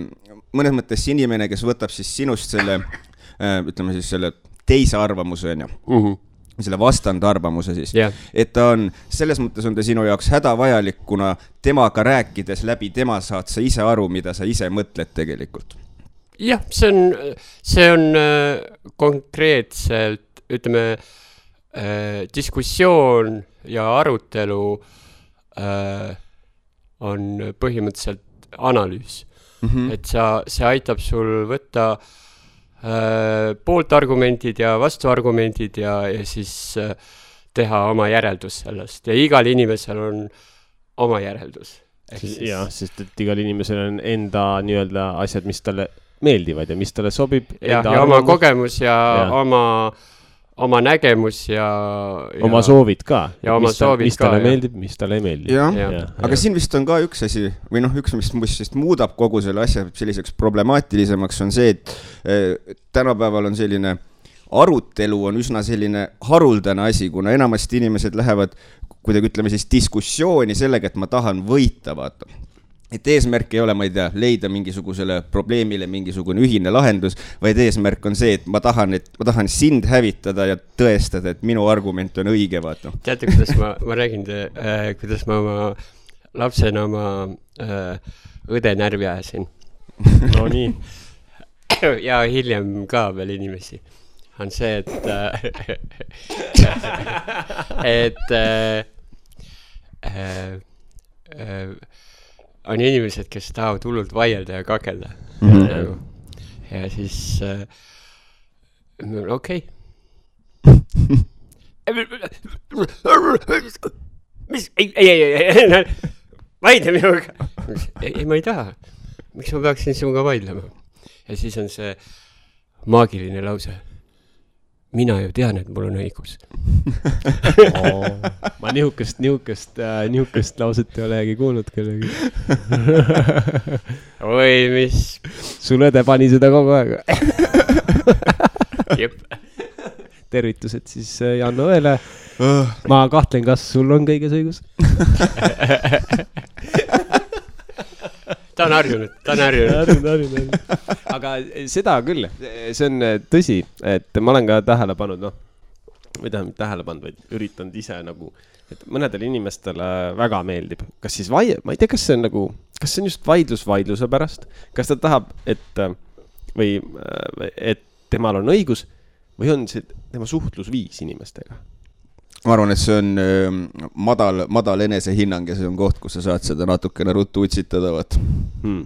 mõnes mõttes see inimene, kes võtab siis sinust selle, ütleme siis selle teise arvamuse, onju, selle vastandarvamuse siis, jah, et ta on, selles mõttes on ta sinu jaoks hädavajalik, kuna temaga rääkides läbi tema saad sa ise aru, mida sa ise mõtled tegelikult. jah, see on, see on äh, konkreetselt, ütleme äh,, diskussioon ja arutelu äh, on põhimõtteliselt analüüs Mm -hmm. et sa, see aitab sul võtta äh, pooltargumendid ja vastuargumendid ja, ja siis äh, teha oma järeldus sellest ja igal inimesel on oma järeldus. jah, sest et igal inimesel on enda nii-öelda asjad, mis talle meeldivad ja mis talle sobib. ja, ja oma kogemus ja, Ja. ja oma, oma nägemus ja, ja oma soovid ka. Ja oma mis ta- soovid mis ka, talle jah. meeldib, mis talle ei meeldi. jah Jah. ja., aga siin vist on ka üks asi või noh, üks, mis, mis vist muudab kogu selle asja selliseks problemaatilisemaks, on see, et eh, tänapäeval on selline arutelu on üsna selline haruldane asi, kuna enamasti inimesed lähevad kuidagi ütleme siis diskussiooni sellega, et ma tahan võita, vaata et eesmärk ei ole, ma ei tea, leida mingisugusele probleemile mingisugune ühine lahendus, vaid eesmärk on see, et ma tahan, et ma tahan sind hävitada ja tõestada, et minu argument on õige, vaata. teate, kuidas ma, ma räägin te, äh,, kuidas ma oma lapsena oma äh, õde närvi ajasin? No nii, [COUGHS] ja hiljem ka veel inimesi, on see, et äh, [LAUGHS] et äh, äh, äh, on inimesed, kes tahavad hullult vaielda ja kakelda Mhm. nagu. ja siis äh, okei okay.. mis, ei, ei, ei, ei, ei, vaidle minuga. ei, ma ei taha. miks ma peaksin sinuga vaidlema? ja siis on see maagiline lause. Mina ju tean, et mul on õigus. [LAUGHS] ma nihukest, nihukest, nihukest lauset ei olegi kuulnud kellegi. [LAUGHS] oi, mis, sul õde pani seda kogu aeg. tervitused siis äh, Janno õele. ma kahtlen, kas sul on kõiges õigus. [LAUGHS] ta on harjunud, ta on harjunud. aga seda küll, see on äh, tõsi, et ma olen ka tähele pannud, noh, või tähendab, mitte tähele pannud, vaid üritanud ise nagu, et mõnedele inimestele väga meeldib, kas siis vai-, ma ei tea, kas see on nagu, kas see on just vaidlus vaidluse pärast, kas ta tahab, et äh, või äh, et temal on õigus või on see tema suhtlusviis inimestega ma arvan, et see on öö, madal, madal enesehinnang ja see on koht, kus sa saad seda natukene ruttu utsitada, vaat. hmm..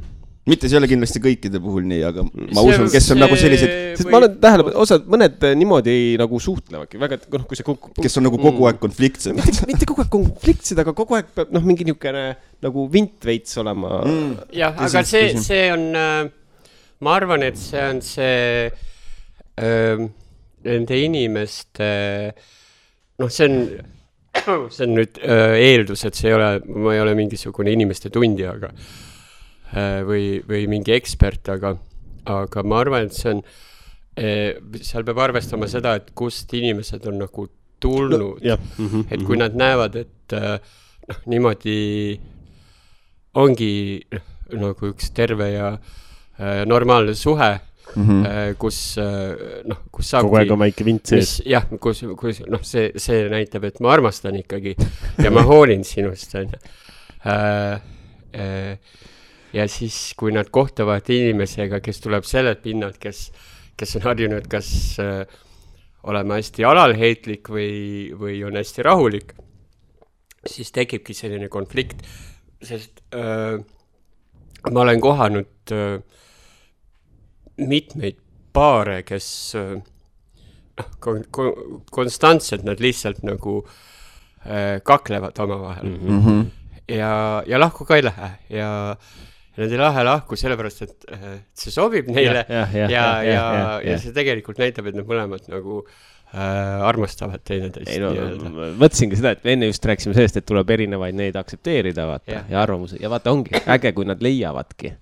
mitte see ei ole kindlasti kõikide puhul nii, aga ma See- usun, kes on see- nagu sellised, sest ma olen tähele pannud, osad, mõned äh, niimoodi nagu suhtlevadki väga, noh, kui see kukub. kes on nagu kogu aeg konfliktsed. mitte, mitte kogu aeg konfliktsed, aga kogu aeg peab noh, mingi niisugune nagu vint veits olema mm.. jah, aga see, see on, ma arvan, et see on see öö, nende inimeste, noh, see on, see on nüüd öö, eeldus, et see ei ole, ma ei ole mingisugune inimeste tundja, aga öö, või, või mingi ekspert, aga, aga ma arvan, et see on, seal peab arvestama seda, et kust inimesed on nagu tulnud. Jah. Mm -hmm, et kui nad näevad, et äh, noh, niimoodi ongi noh, nagu üks terve ja äh, normaalne suhe mm, -hmm. äh, kus äh, noh, kus kogu aeg on väike vint sees. jah, kus, kus noh, see, see näitab, et ma armastan ikkagi ja ma hoolin sinust, onju. ja siis, kui nad kohtuvad inimesega, kes tuleb sellelt pinnalt, kes, kes on harjunud kas äh, olema hästi alalheitlik või, või on hästi rahulik, siis tekibki selline konflikt, sest öö, ma olen kohanud öö, mitmeid paare, kes öö, noh, kon-, kon-, konstantselt nad lihtsalt nagu äh, kaklevad omavahel mm. -hmm. ja, ja lahku ka ei lähe ja ja nad ei lähe lahku sellepärast, et äh, see sobib neile ja, jah, ja, ja, ja, jah, ja jah. see tegelikult näitab, et nad mõlemad nagu äh, armastavad teineteist ei no nii-öelda. mõtlesingi seda, et me enne just rääkisime sellest, et tuleb erinevaid neid aktsepteerida, vaata ja arvamusi ja vaata, ongi äge, kui nad leiavadki.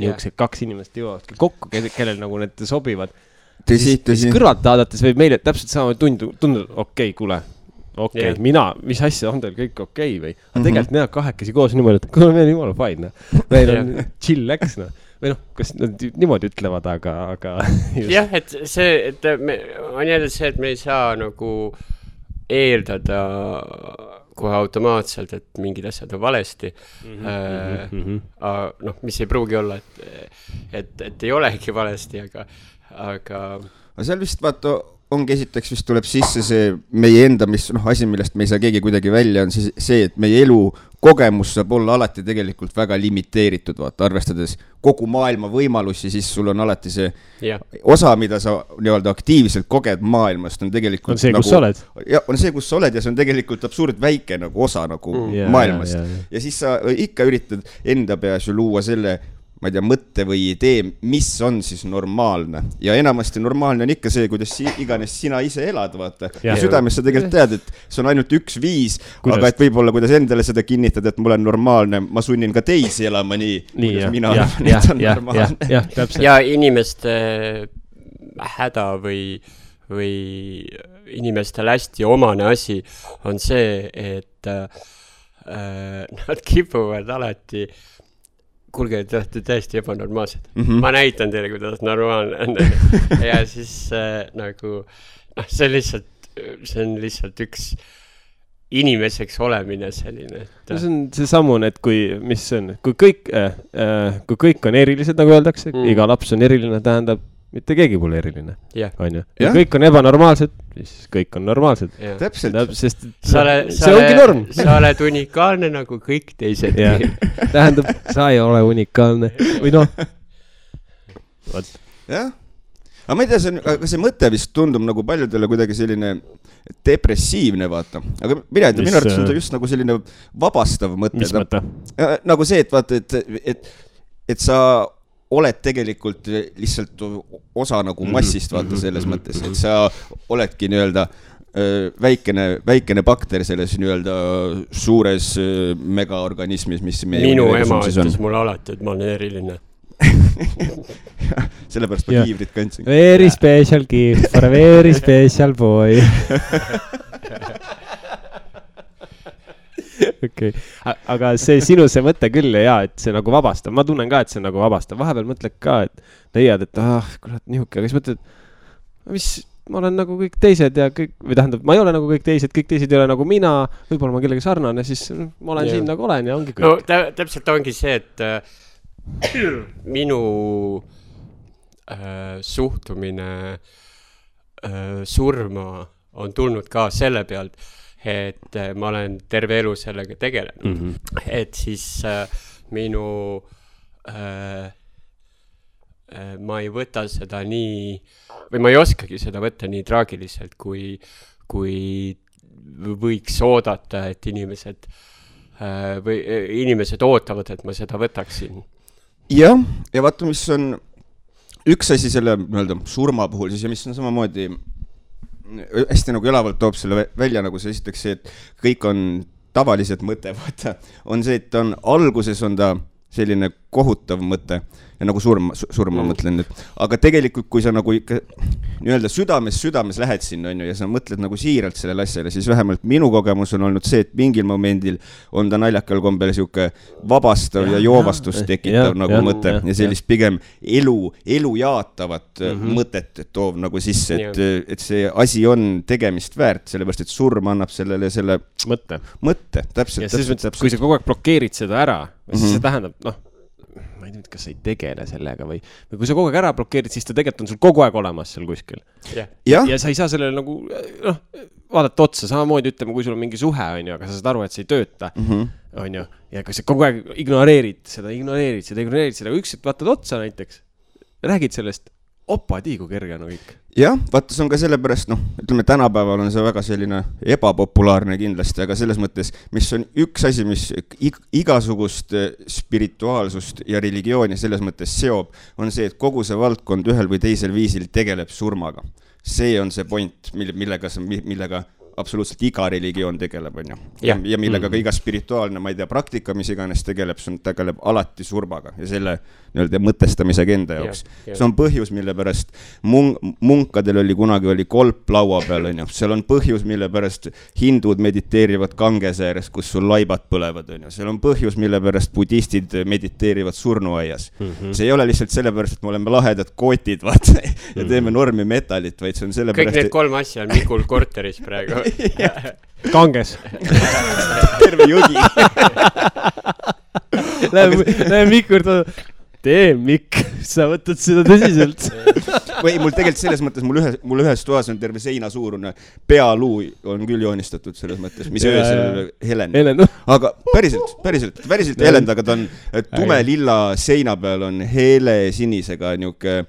Niisugused kaks inimest jõuavadki kokku, kellel nagu need sobivad. tõsi, tõsi. kõrvalt vaadates võib meile täpselt samamoodi tunduda, tunduda, okei okay,, kuule, okei okay,, mina, mis asja, on teil kõik okei okay, või? aga Mhm. tegelikult nad kahekesi koos niimoodi, et kuule, meil on jumala fine, noh. meil on [LAUGHS] chill läks, noh. või noh, kas nad niimoodi ütlevad, aga, aga. [LAUGHS] jah, et see, et me, on jälle see, et me ei saa nagu eeldada kohe automaatselt, et mingid asjad on valesti Mhm, äh,. noh, mis ei pruugi olla, et, et, et ei olegi valesti, aga, aga aga seal vist vaata, ongi esiteks vist tuleb sisse see meie enda, mis noh, asi, millest me ei saa keegi kuidagi välja, on siis see, et meie elukogemus saab olla alati tegelikult väga limiteeritud, vaata, arvestades kogu maailma võimalusi, siis sul on alati see jah, osa, mida sa nii-öelda aktiivselt koged maailmast, on tegelikult on see, kus nagu, sa oled. ja on see, kus sa oled ja see on tegelikult absurd väike nagu osa nagu Mm. mm. maailmast. ja siis sa ikka üritad enda peas ju luua selle, ma ei tea, mõtte või idee, mis on siis normaalne ja enamasti normaalne on ikka see, kuidas si iganes sina ise elad, vaata. ja südames sa tegelikult tead, et see on ainult üks viis, aga et võib-olla, kuidas endale seda kinnitada, et ma olen normaalne, ma sunnin ka teisi elama nii, nii, kuidas jah, mina arvan, jah et [LAUGHS] on, jah normaalne., jah, täpselt. ja inimeste häda või, või inimestele hästi omane asi on see, et äh, nad kipuvad alati kuulge, te olete täiesti ebanormaalsed mm. -hmm. ma näitan teile, kuidas normaalne on. [LAUGHS] ja siis äh, nagu noh, see on lihtsalt, see on lihtsalt üks inimeseks olemine selline, et no see on seesamune, et kui, mis see on, kui kõik äh,, äh, kui kõik on erilised, nagu öeldakse Mm. iga laps on eriline, tähendab, mitte keegi pole eriline, jah, onju. ja Jah. kõik on ebanormaalsed, siis kõik on normaalsed. jah. täpselt, sest sa oled, sa see ongi norm oled, sa oled unikaalne nagu kõik teised jah, tähendab, sa ei ole unikaalne või noh, vot, jah. aga ma ei tea, see on, aga see mõte vist tundub nagu paljudele kuidagi selline depressiivne, vaata. aga mina ei tea, minu arvates on äh, ta just nagu selline vabastav mõte. mis mõte? nagu see, et vaata, et, et, et sa oled tegelikult lihtsalt osa nagu massist, vaata selles mõttes, et sa oledki nii-öelda öö, väikene, väikene bakter selles nii-öelda suures öö, megaorganismis, mis meie minu ema ütles. mulle alati, et ma olen eriline. [LAUGHS] sellepärast ma kiivrit kandsin. Very special gift for a very special boy. [LAUGHS] okei, aga see sinu see mõte küll ja, et see nagu vabastab, ma tunnen ka, et see nagu vabastab, vahepeal mõtled ka, et leiad, et ah, kurat, nihuke, aga siis mõtled, mis, ma olen nagu kõik teised ja kõik, või tähendab, ma ei ole nagu kõik teised, kõik teised ei ole nagu mina, võib-olla ma kellegi sarnane, siis mm, ma olen Jah. siin nagu olen ja ongi no kõik. tä-, täpselt ongi see, et äh, [CLEARS THROAT] minu äh, suhtumine äh, surma on tulnud ka selle pealt, et äh, ma olen terve elu sellega tegelenud mm. -hmm. et siis äh, minu äh, äh, ma ei võta seda nii või ma ei oskagi seda võtta nii traagiliselt, kui, kui võiks oodata, et inimesed äh, või äh, inimesed ootavad, et ma seda võtaksin. jah, ja vaata, mis on üks asi selle nii-öelda surma puhul siis ja mis on samamoodi hästi nagu elavalt toob selle vä- välja nagu see esiteks see, et kõik on tavaliselt mõte, vaata, on see, et on alguses on ta selline kohutav mõte ja nagu surma, surma mm. mõtlen nüüd, aga tegelikult, kui sa nagu ikka nii-öelda südames, südames lähed sinna, onju, ja sa mõtled nagu siiralt sellele asjale, siis vähemalt minu kogemus on olnud see, et mingil momendil on ta naljakal kombel sihuke vabastav ja, ja joovastust tekitav jah, nagu jah, mõte jah, ja sellist pigem elu, elu jaatavat mm Mhm. -hmm. mõtet toov nagu sisse, et, et see asi on tegemist väärt, sellepärast et surm annab sellele selle mõte. mõtte, täpselt, ja selles mõttes, et kui sa kogu aeg blokeerid seda ära, siis Mhm. see tähendab, noh, ma ei tea, kas sa ei tegele sellega või, või kui sa kogu aeg ära blokeerid, siis ta tegelikult on sul kogu aeg olemas seal kuskil. jah, jah, ja sa ei saa sellele nagu noh, vaadata otsa, samamoodi ütleme, kui sul on mingi suhe, on ju, aga sa saad aru, et see ei tööta, Mhm. on ju, ja kui sa kogu aeg ignoreerid seda, ignoreerid seda, ignoreerid seda, üks hetk vaatad otsa näiteks, räägid sellest, opatiigu kerge no kõik jah, vaata, see on ka sellepärast, noh, ütleme tänapäeval on see väga selline ebapopulaarne kindlasti, aga selles mõttes, mis on üks asi, mis ig igasugust eh, spirituaalsust ja religiooni selles mõttes seob, on see, et kogu see valdkond ühel või teisel viisil tegeleb surmaga. see on see point, mille, millega millega absoluutselt iga religioon tegeleb, on ju. ja, ja millega ka mm. iga spirituaalne, ma ei tea, praktika, mis iganes tegeleb, see on, tegeleb alati surmaga ja selle nii-öelda mõtestamisega enda jaoks. see on põhjus, mille pärast mung-, munkadel oli kunagi, oli kolp laua peal, on ju. seal on põhjus, mille pärast hindud mediteerivad Kangese ääres, kus sul laibad põlevad, on ju. seal on põhjus, mille pärast budistid mediteerivad surnuaias mm. -hmm. see ei ole lihtsalt sellepärast, et me oleme lahedad kootid, [LAUGHS] vaata, ja teeme mhm. normi metallit, vaid see on sellepärast. kõik need kolm asja on Mikul korteris praegu [LAUGHS] [LAUGHS] kanges. [LAUGHS] Terve jõgi. [LAUGHS] Läheb, läheb Mikk juurde, tee Mikk, sa võtad seda tõsiselt. Või mul tegelikult selles mõttes, mul ühe, mul ühes toas on terve seina suurune pealuu on küll joonistatud selles mõttes, mis öösel heleneb. aga päriselt, päriselt, päriselt ei helenda, aga ta on tume-lilla seina peal on helesinisega niuke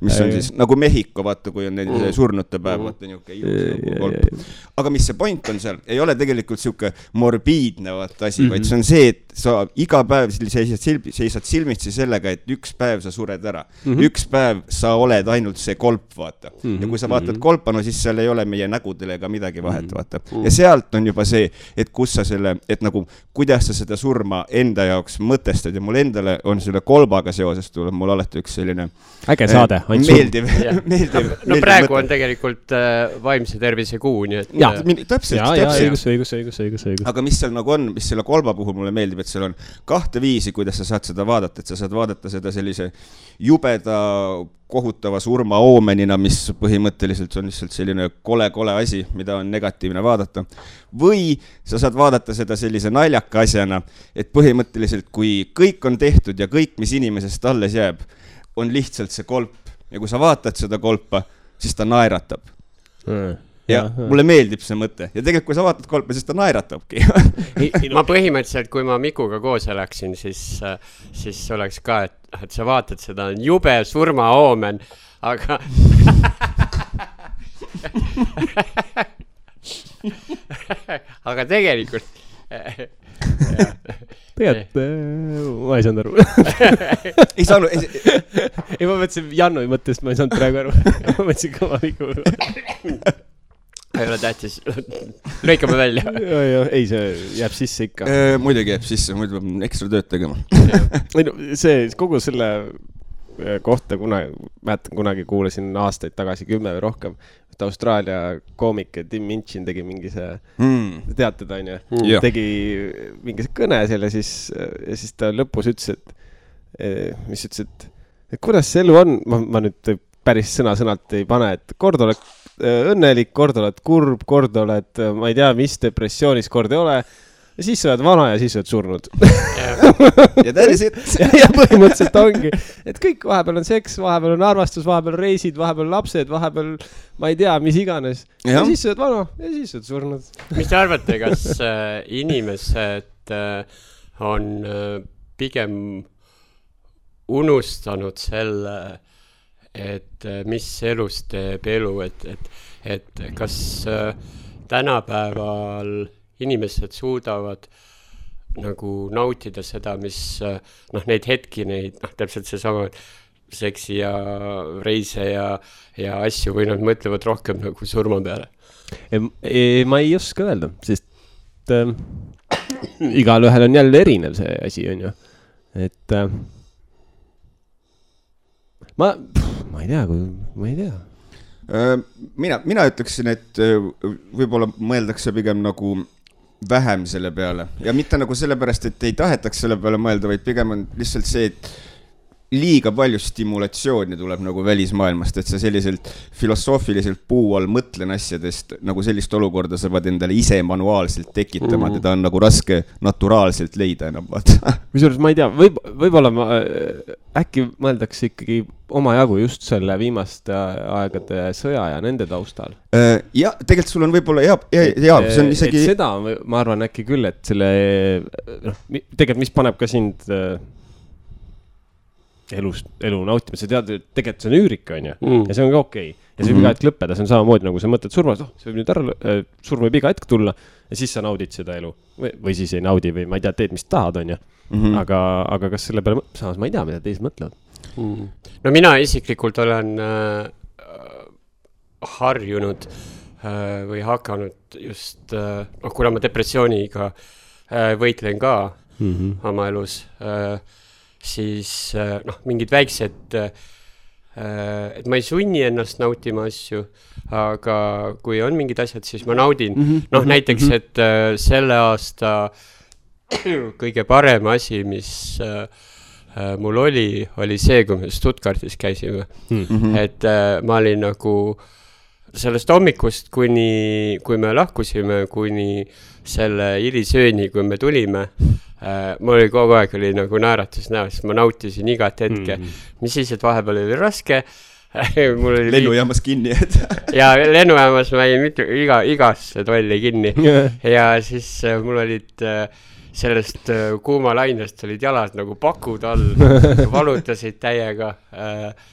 mis on siis nagu Mehhiko, vaata, kui on nende surnute päev, vaata niuke ilus nagu kolp. aga mis see point on seal, ei ole tegelikult sihuke morbiidne vaata asi mm, -hmm. vaid see on see, et sa iga päev seisad silmi, seisad silmitsi sellega, et üks päev sa sured ära mm. -hmm. üks päev sa oled ainult see kolp, vaata mm. -hmm. ja kui sa vaatad kolpa, no siis seal ei ole meie nägudel ega midagi vahet, mhm. vaata. ja sealt on juba see, et kus sa selle, et nagu, kuidas sa seda surma enda jaoks mõtestad ja mul endale on selle kolbaga seoses tuleb mul alati üks selline äge saade, Ants Sul. meeldiv [LAUGHS] meeldiv. no praegu mõte. on tegelikult äh, vaimse tervise kuu, nii et. jah, äh, täpselt, täpselt. õigus, õigus, õigus, õigus, õigus. aga mis seal nagu on, mis selle kolba puhul mulle meeldib, et seal on kahte viisi, kuidas sa saad seda vaadata, et sa saad vaadata seda sellise jubeda kohutava surma oomenina, mis põhimõtteliselt on lihtsalt selline kole-kole asi, mida on negatiivne vaadata. või sa saad vaadata seda sellise naljaka asjana, et põhimõtteliselt, kui kõik on tehtud ja kõik, mis inimesest alles jääb on lihtsalt see kolp ja kui sa vaatad seda kolpa, siis ta naeratab mm ja, ja mulle meeldib see mõte. Ja tegelikult, kui sa vaatad kolpa, siis ta naeratabki. [LAUGHS] Ma põhimõtteliselt, kui ma Mikuga koos elaksin, siis, siis oleks ka, et, et sa vaatad seda, on jube surmaoomen, aga [LAUGHS] aga tegelikult tegelikult äh, ma ei saanud aru. [LAUGHS] Ei saanud ei, ei, ma mõtlesin Jannu mõttest, ma ei saanud praegu aru. Ma mõtlesin kõva vigu ei ole tähtis, lõikame välja. [LAUGHS] ei, see jääb sisse ikka e,. muidugi jääb sisse, muidu peab ekstra tööd tegema [LAUGHS] ei no see, kogu selle äh, kohta kunagi, mäletan kunagi kuulasin aastaid tagasi, kümme või rohkem, et Austraalia koomik Tim Minchin tegi mingi see mm., tead teda onju mm., tegi mingi kõne selle siis ja siis ta lõpus ütles, et, eh, mis ütles, et, et kuidas see elu on, ma, ma nüüd päris sõna-sõnalt ei pane, et kord oled eh, õnnelik, kord oled kurb, kord oled, ma ei tea, mis depressioonis, kord ei ole ja siis sa oled vana ja siis oled surnud ja that is it [LAUGHS] ja põhimõtteliselt ongi, et kõik vahepeal on seks, vahepeal on armastus, vahepeal reisid, vahepeal lapsed, vahepeal ma ei tea, mis iganes. ja siis sa oled vana ja siis oled surnud. mis te arvate, kas äh, inimesed äh, on äh, pigem unustanud selle, et äh, mis elus teeb elu, et, et, et kas äh, tänapäeval inimesed suudavad nagu nautida seda, mis noh, neid hetki, neid noh, täpselt seesama seksi ja reise ja, ja asju või nad mõtlevad rohkem nagu surma peale? ma ei oska öelda, sest äh, igalühel on jälle erinev see asi, on ju, et äh, ma, ma ei tea, ma ei tea. Mina, mina ütleksin, et võib-olla mõeldakse pigem nagu vähem selle peale. Ja mitte nagu sellepärast, et ei tahetaks selle peale mõelda, vaid pigem on lihtsalt see, et liiga palju stimulatsiooni tuleb nagu välismaailmast, et sa selliselt filosoofiliselt puu all mõtlen asjadest, nagu sellist olukorda sa pead endale ise manuaalselt tekitama mm, -hmm. teda on nagu raske naturaalselt leida enam, vaata. [LAUGHS] kusjuures ma ei tea, võib, võib-olla ma äh, äkki mõeldakse ikkagi omajagu just selle viimaste aegade sõja ja nende taustal. Äh, ja tegelikult sul on võib-olla hea, hea, hea, see on isegi. seda ma arvan äkki küll, et selle noh, tegelikult, mis paneb ka sind äh, peadki elus, elu nautima, sa tead, et tegelikult see on üürik, on ju. Mm. ja see on ka okei okay.. ja see võib Mhm. iga hetk lõppeda, see on samamoodi nagu sa mõtled surmast, oh, see võib nüüd ära, surm võib iga hetk tulla ja siis sa naudid seda elu. või, või siis ei naudi või ma ei tea, teed, mis tahad, on ju. Mhm. aga, aga kas selle peale, samas ma ei tea, mida teised mõtlevad. Mm. no mina isiklikult olen äh, harjunud äh, või hakanud just äh,, noh, kuna ma depressiooniga äh, võitlen ka Mm -hmm. oma elus äh,, siis äh, noh, mingid väiksed äh,, et ma ei sunni ennast nautima asju, aga kui on mingid asjad, siis ma naudin. Mhm. noh, näiteks, et äh, selle aasta [CLEARS THROAT] kõige parem asi, mis äh, äh, mul oli, oli see, kui me Stuttgartis käisime. Mhm. et äh, ma olin nagu sellest hommikust kuni, kui me lahkusime, kuni selle hilisööni, kui me tulime äh,, mul oli kogu aeg oli nagu naeratus näos, ma nautisin igat hetke mm.. mis siis, et vahepeal oli raske [LAUGHS] mul oli lennujaamas kinni, et [LAUGHS] ja lennujaamas ma jäin mitu, iga, igasse tolli kinni [LAUGHS] ja siis äh, mul olid äh, sellest äh, kuumalainest olid jalad nagu pakud all, valutasid täiega äh,.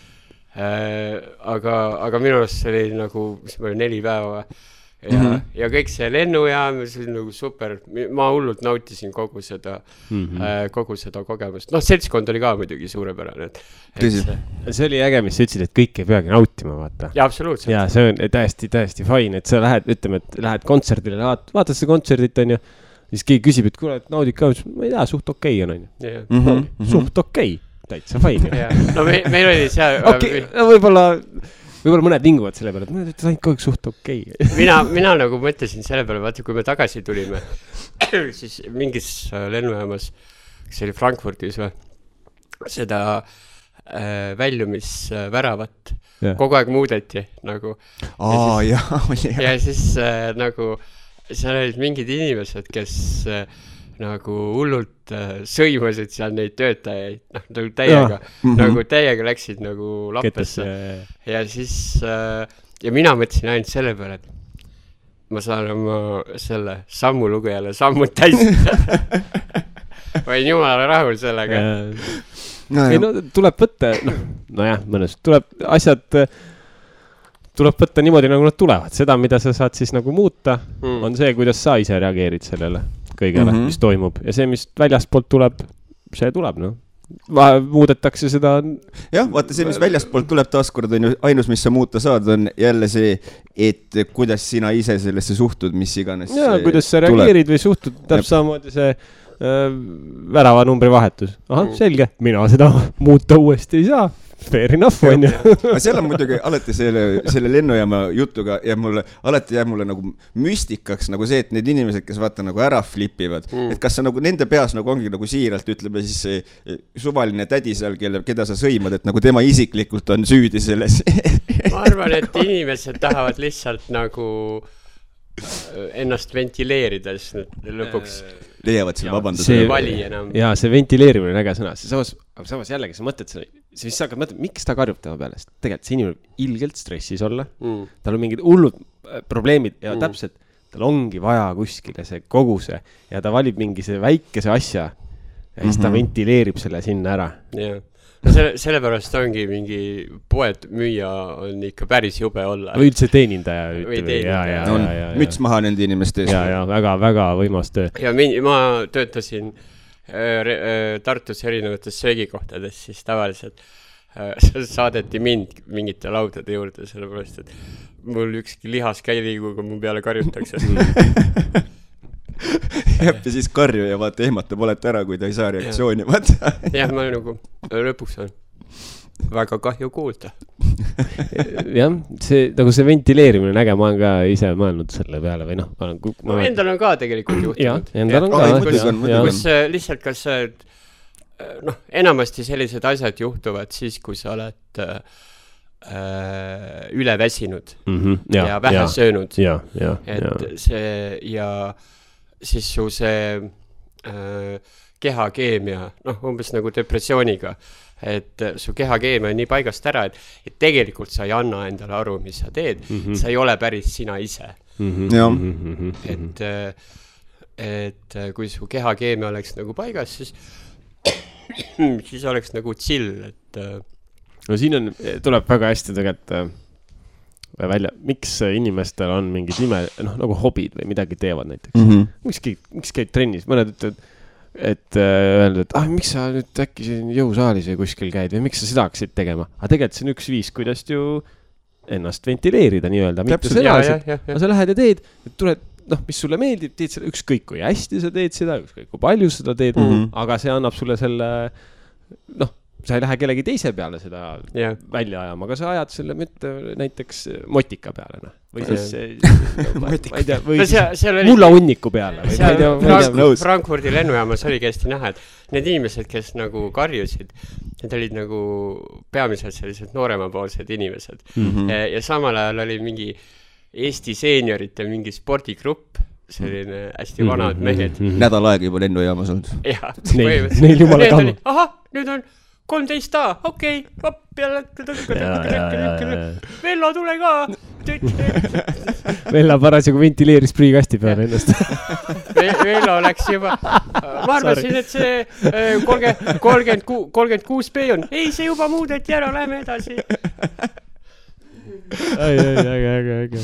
Äh, aga, aga minu arust see oli nagu, mis ma olin, neli päeva või? Ja mm, Mhm. -hmm. ja kõik see lennujaam, see oli nagu super, ma hullult nautisin kogu seda mm, -hmm. äh, kogu seda kogemust, noh, seltskond oli ka muidugi suurepärane, et. Tõsi. see oli äge, mis sa ütlesid, et kõike ei peagi nautima, vaata. jaa, absoluutselt. ja see on täiesti, täiesti fine, et sa lähed, ütleme, et lähed kontserdile, vaatad, vaatad seda kontserdit, onju. siis keegi küsib, et kuule, et naudid ka, ma ei tea, suht okei okay on, onju. jah, Mhm. suht okei okay., täitsa fine no me, meil oli seal okei, võib-olla, võib-olla mõned vinguvad selle peale, et mõned ütlevad ainult kogu aeg suht okei okay.. mina, mina nagu mõtlesin selle peale, vaata, kui me tagasi tulime, [COUGHS] siis mingis äh, lennujaamas, kas see oli Frankfurdis või, seda äh, väljumisväravat Jah. kogu aeg muudeti nagu aa jaa, oli jah. ja siis äh, nagu seal olid mingid inimesed, kes äh, nagu hullult äh, sõimasid seal neid töötajaid, noh nagu täiega, Mhm. nagu täiega läksid nagu lappesse ja siis äh, ja mina mõtlesin ainult selle peale, et ma saan oma selle sammulugejale sammud täis. [LAUGHS] ma olin jumala rahul sellega. ei no tuleb võtta, noh, nojah, mõnes, tuleb asjad, tuleb võtta niimoodi, nagu nad tulevad, seda, mida sa saad siis nagu muuta, Mm. on see, kuidas sa ise reageerid sellele kõigele mm. -hmm. mis toimub ja see, mis väljastpoolt tuleb, see tuleb, noh. muudetakse seda, jah, vaata see, mis väljastpoolt tuleb, taaskord on ju ainus, mis sa muuta saad, on jälle see, et kuidas sina ise sellesse suhtud, mis iganes. ja kuidas sa reageerid või suhtud, täpselt samamoodi see äh, väravanumbri vahetus. ahah Mm., selge, mina seda muuta uuesti ei saa. Fair enough, on ju. aga seal on muidugi alati selle, selle lennujaama jutuga ja mulle, alati jääb mulle nagu müstikaks nagu see, et need inimesed, kes vaata nagu ära flip ivad mm., et kas sa nagu nende peas nagu ongi nagu siiralt, ütleme siis see eh, suvaline tädi seal, kelle, keda sa sõimad, et nagu tema isiklikult on süüdi selles. Ma arvan, et inimesed tahavad lihtsalt nagu äh, ennast ventileerida, siis nad lõpuks leiavad selle vabanduse. Ja see ventileerimine on äge sõna, samas, aga samas jällegi sa mõtled selle, siis sa hakkad mõtlema, miks ta karjub tema peale, sest tegelikult see inimene võib ilgelt stressis olla, Mm. tal on mingid hullud äh, probleemid ja Mm. täpselt, tal ongi vaja kuskile see koguse ja ta valib mingi see väikese asja ja siis mm -hmm. ta Mhm. ventileerib selle sinna ära. jah, no selle, sellepärast ongi mingi poed müüa on ikka päris jube olla. või üldse teenindaja, Või teenindaja. müts maha nende inimeste ees ja, ja väga-väga võimas töö. ja min-, ma töötasin äh, Tartus erinevates söögikohtades, siis tavaliselt [LAUGHS] saadeti mind mingite laudade juurde, sellepärast et mul ükski lihas ka ei liigu, kui mu peale karjutakse. [LAUGHS] jääb ja siis karju ja vaata ehmatab olete ära, kui ta ei saa reaktsiooni, vaata. jah, ma nagu lõpuks on väga kahju kuulda. [LAUGHS] jah, see nagu see ventileerimine on äge, ma olen ka ise mõelnud selle peale või noh, ma olen. no endal on ka tegelikult juhtunud., endal on muidugi ka kus äh, lihtsalt, kas oled, noh, enamasti sellised asjad juhtuvad siis, kui sa oled äh, äh, üle väsinud ja, ja vähe söönud. ja, ja, ja et see ja siis su see äh, kehakeemia, noh, umbes nagu depressiooniga, et äh, su kehakeemia on nii paigast ära, et, et tegelikult sa ei anna endale aru, mis sa teed mm, -hmm. sa ei ole päris sina ise. Mhm. Jah. et, et äh, kui su kehakeemia oleks nagu paigas, siis, [COUGHS] siis oleks nagu chill, et äh, no siin on, tuleb väga hästi tegelikult äh, välja, miks inimestel on mingid ime, noh nagu hobid või midagi teevad näiteks mm. -hmm. -hmm. miks miks käid trennis, mõned ütlevad, et äh, öelda, et ah, miks sa nüüd äkki siin jõusaalis või kuskil käid või miks sa seda hakkasid tegema, aga tegelikult see on üks viis, kuidas ju ennast ventileerida nii-öelda, mitte Täpselt. seda, ja, et aga sa lähed ja teed, tuled, noh, mis sulle meeldib, teed seda ükskõik kui hästi sa teed seda, ükskõik kui palju sa seda teed mm. -hmm. aga see annab sulle selle, noh, sa ei lähe kellegi teise peale seda ja, välja ajama, aga sa ajad selle mitte näiteks motika peale, noh. või siis, ma ei tea, või no seal, seal oli mullahunniku peale või ma ei seal tea, ma ei tea. nõus. Frankfurdi lennujaamas oligi hästi näha, et need inimesed, kes nagu karjusid, need olid nagu peamiselt sellised nooremapoolsed inimesed Mhm. mm. -hmm. ja, ja samal ajal oli mingi Eesti seeniorite mingi spordigrupp, selline hästi vanad Mhm, mehed. nädal aega juba lennujaamas olnud. jah, Neil, neil jumala kamma. ahah, nüüd on kolmteist A, okei hopp jälle. Vello, tule ka. Vella parasjagu ventileeris prügikasti peale ennast. Vello läks juba, ma arvasin, et see kolmkümmend, kolmkümmend kuus, kolmkümmend kuus B on, ei, see juba muudeti ära, lähme edasi. ai, ai, äge, äge, äge.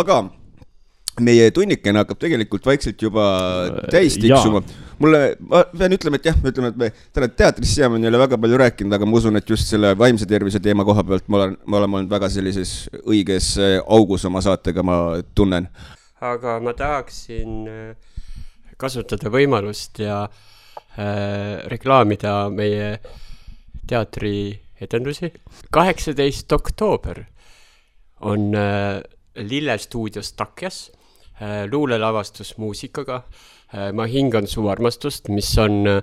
aga meie tunnikene hakkab tegelikult vaikselt juba täis Äh, jaa. tiksuma. mulle, ma pean ütlema, et jah, ütleme, et me täna teatris siiamaani ei ole väga palju rääkinud, aga ma usun, et just selle vaimse tervise teema koha pealt ma olen, me oleme olnud väga sellises õiges äh, augus oma saatega, ma tunnen. aga ma tahaksin äh, kasutada võimalust ja äh, reklaamida meie teatrietendusi. kaheksateist oktoober on äh, Lillestuudios Takjas äh, luulelavastus muusikaga äh, Ma hingan su armastust, mis on äh,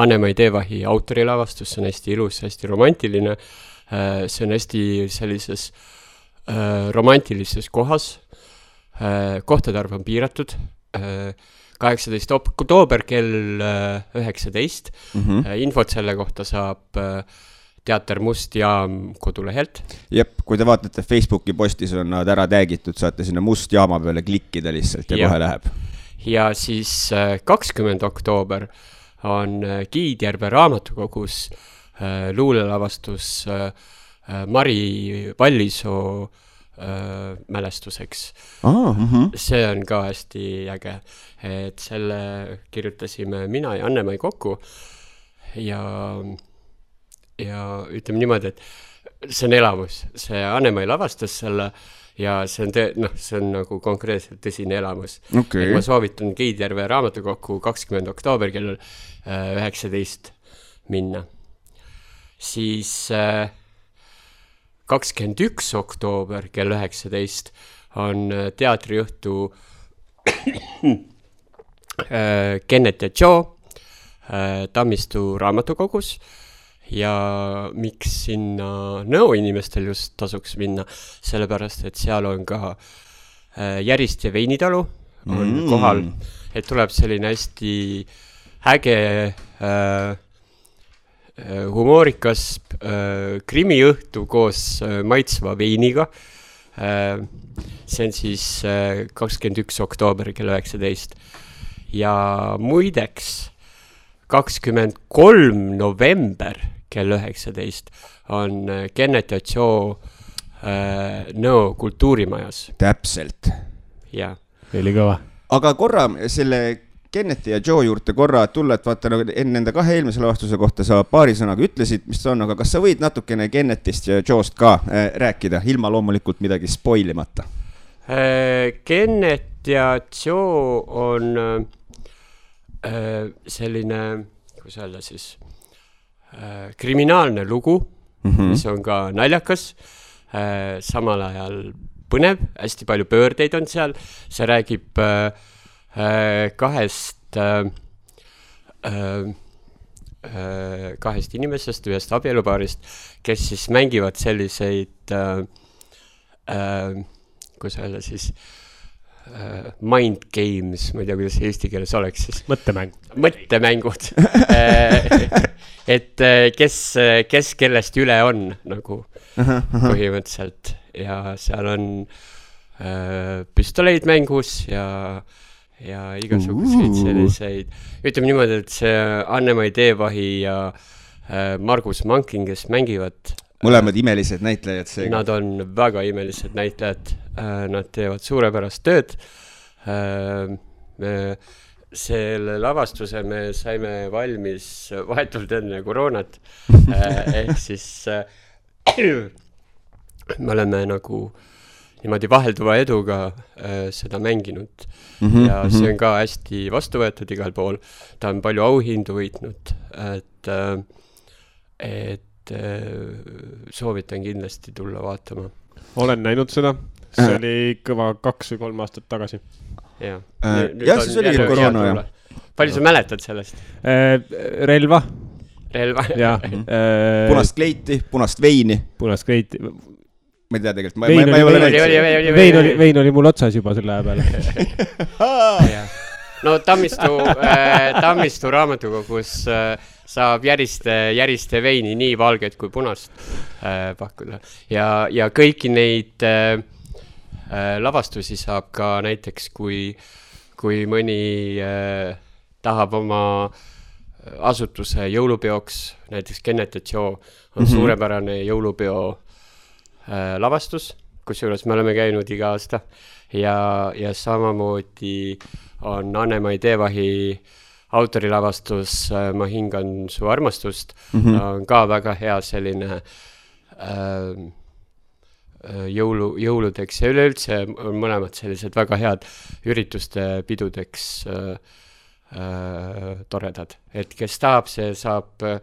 Anne-Mai Teevahi autorilavastus, see on hästi ilus, hästi romantiline äh,. see on hästi sellises äh, romantilises kohas äh,. kohtade arv on piiratud äh,. kaheksateist oktoober kell äh, üheksateist Mhm. äh,. infot selle kohta saab äh, teater Must Jaam kodulehelt. jep, kui te vaatate Facebooki postis on nad ära tag'itud, saate sinna must jaama peale klikkida lihtsalt ja, ja. Kohe läheb. Ja siis kakskümmend oktoober on äh, Kiidjärve raamatukogus äh, luulelavastus äh, äh, Mari Vallisoo äh, mälestuseks. mhm. see on ka hästi äge, et selle kirjutasime mina ja Anne-Mai kokku ja, ja ütleme niimoodi, et see on elamus, see Anne-Mai lavastas selle ja see on tõ-, noh, see on nagu konkreetselt tõsine elamus. Et ma soovitan Keidjärve raamatukokku kakskümmend oktoober kell äh, üheksateist minna. siis kakskümmend üks oktoober kell üheksateist on äh, teatriõhtu äh, Kennet ja Joe äh, Tammistu raamatukogus ja miks sinna Nõo inimestel just tasuks minna, sellepärast et seal on ka äh, Järist ja veinitalu on Mm. kohal, et tuleb selline hästi äge äh, äh, humoorikas äh, krimiõhtu koos äh, maitsva veiniga äh,. see on siis kakskümmend üks oktoober kell üheksateist ja muideks kakskümmend kolm november kell üheksateist on äh, Kennet ja Joe äh, Nõo kultuurimajas täpselt. ja ülikõva. aga korra selle Kenneti ja Joe juurde korra tulla, et vaata nagu enne nende kahe eelmise lavastuse kohta sa paari sõnaga ütlesid, mis see on, aga kas sa võid natukene Kennetist ja Joe'st ka äh, rääkida, ilma loomulikult midagi spoil imata? Äh, Kennet ja Joe on äh, äh, selline, kuidas öelda siis kriminaalne lugu mm, -hmm. mis on ka naljakas äh,, samal ajal põnev, hästi palju pöördeid on seal, see räägib äh, äh, kahest äh, äh, äh, kahest inimesest, ühest abielupaarist, kes siis mängivad selliseid äh, äh, kuidas öelda siis äh,, mind games, ma ei tea, kuidas see eesti keeles oleks siis, mõttemäng. mõttemängud [LAUGHS] et äh, kes, kes kellest üle on nagu põhimõtteliselt ja seal on äh, püstoleid mängus ja, ja igasuguseid Uh. selliseid, ütleme niimoodi, et see Anne-Mai Teevahi ja äh, Margus Mankin, kes mängivad. Mõlemad imelised näitlejad seega. Nad on väga imelised näitlejad, nad teevad suurepärast tööd. me selle lavastuse me saime valmis vahetult enne koroonat, ehk siis äh, me oleme nagu niimoodi vahelduva eduga äh, seda mänginud Mhm, ja see on ka hästi vastu võetud igal pool. ta on palju auhindu võitnud, et, et äh, soovitan kindlasti tulla vaatama, olen näinud seda, see Äh. oli kõva kaks või kolm aastat tagasi. jah. Äh, jah, siis oligi koroona, jah.. palju sa mäletad sellest? relva relva? ja Mhm. punast kleiti, punast veini, punast kleiti. ma ei tea tegelikult, ma, ma, ma ei oli- ole näinud vein oli, vein oli mul otsas juba selle aja peale. [LAUGHS] no Tammistu äh,, Tammistu raamatukogus äh, saab järiste, järiste veini, nii valget kui punast äh, pakkuda. Ja, ja kõiki neid äh, äh, lavastusi saab ka näiteks, kui, kui mõni äh, tahab oma asutuse jõulupeoks, näiteks Kennet ja Joe on mm -hmm. suurepärane jõulupeo äh, lavastus, kusjuures me oleme käinud iga aasta. Ja, ja samamoodi on Anne-Mai Teevahi autorilavastus äh, Ma hingan su armastust mm, -hmm. on ka väga hea selline äh, äh, jõulu, jõuludeks ja üleüldse on mõlemad sellised väga head ürituste pidudeks äh, äh, toredad, et kes tahab, see saab äh,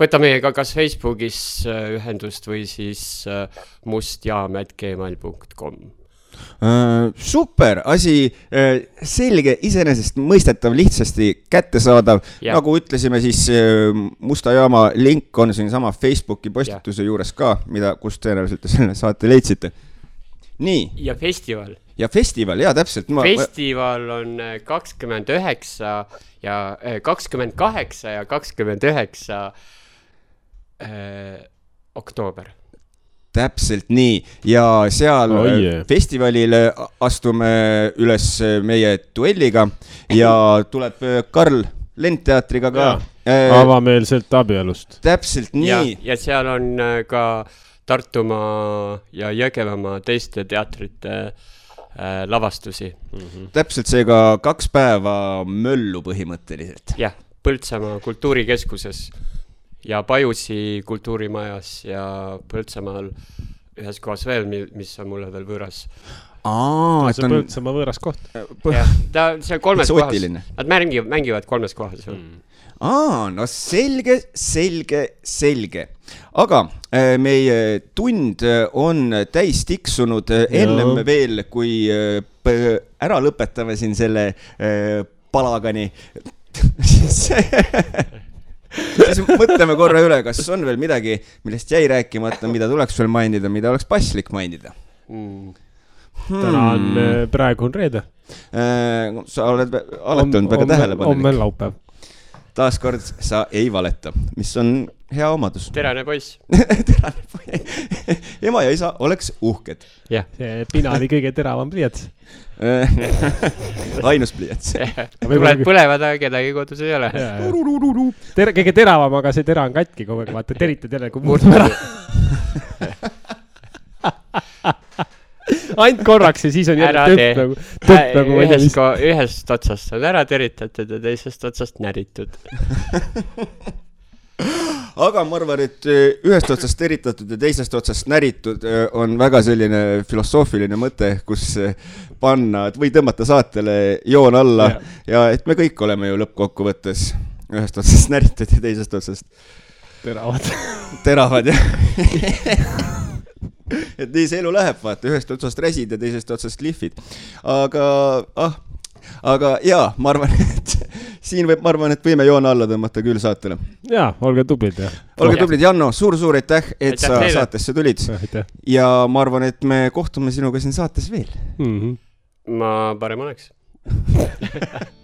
võta meiega kas Facebookis äh, ühendust või siis äh, mustjaam.gmail.com. Äh, super, asi äh, selge, iseenesestmõistetav, lihtsasti kättesaadav. Jah. nagu ütlesime, siis äh, Musta jaama link on siinsama Facebooki postituse juures ka, mida, kust tõenäoliselt te selle saate leidsite. nii, ja festival, ja festival ja täpselt. festival on kakskümmend üheksa ja kakskümmend kaheksa ja kakskümmend üheksa oktoober. Täpselt nii ja seal Oh yeah. festivalil astume üles meie duelliga ja tuleb äh, Karl Lendteatriga ka Jaa.. Äh, avameelselt abielust. täpselt nii,, ja seal on äh, ka Tartumaa ja Jõgevamaa teiste teatrite äh, lavastusi. täpselt seega kaks päeva möllu põhimõtteliselt. jah, Põltsamaa kultuurikeskuses ja Pajusi kultuurimajas ja Põltsamaal ühes kohas veel, mis on mulle veel võõras. aa, et see on Põltsamaa võõras koht. jah, ta, see on kolmes kohas. Nad mängivad, mängivad kolmes kohas mm.. aa, no selge, selge, selge. aga äh, meie tund äh, on täis tiksunud, ennem Jaa. veel, kui äh, ära lõpetame siin selle äh, palagani, siis [LAUGHS] siis mõtleme korra üle, kas on veel midagi, millest jäi rääkimata, mida tuleks veel mainida, mida oleks paslik mainida Mm. täna on, praegu on reede. äh,. sa oled alati olnud väga tähelepanelik homme. on laupäev. Taaskord sa ei valeta, mis on hea omadus. terane poiss. [LAUGHS] ema ja isa oleks uhked. jah, see pina oli kõige teravam pliiats. [LAUGHS] ainus pliiats. tuled põlevad, aga kedagi kodus ei ole. ter-, kõige teravam, aga see tera on katki kogu aeg, vaata, teritad jälle, kui murdub ära. [LAUGHS] ainult korraks ja siis on jälle töpp nagu, töpp nagu ma ei tea, mis., ühest otsast on ära teritatud ja teisest otsast näritud. [LAUGHS] aga ma arvan, et eh, ühest otsast teritatud ja teisest otsast näritud eh, on väga selline filosoofiline mõte, kus panna või tõmmata saatele joon alla ja. ja et me kõik oleme ju lõppkokkuvõttes ühest otsast näritud ja teisest otsast teravad. teravad ja [LAUGHS] [LAUGHS] et nii see elu läheb, vaata, ühest otsast räsid ja teisest otsast lihvid. aga, ah, aga jaa, ma arvan, [LAUGHS] et siin võib, ma arvan, et võime joone alla tõmmata küll saatele. jaa, olge tublid ja. olge tublid, Janno suur,, suur-suur aitäh, et Aitäh sa teile. saatesse tulid ja ma arvan, et me kohtume sinuga siin saates veel. mm. -hmm. ma parem oleks. [LAUGHS]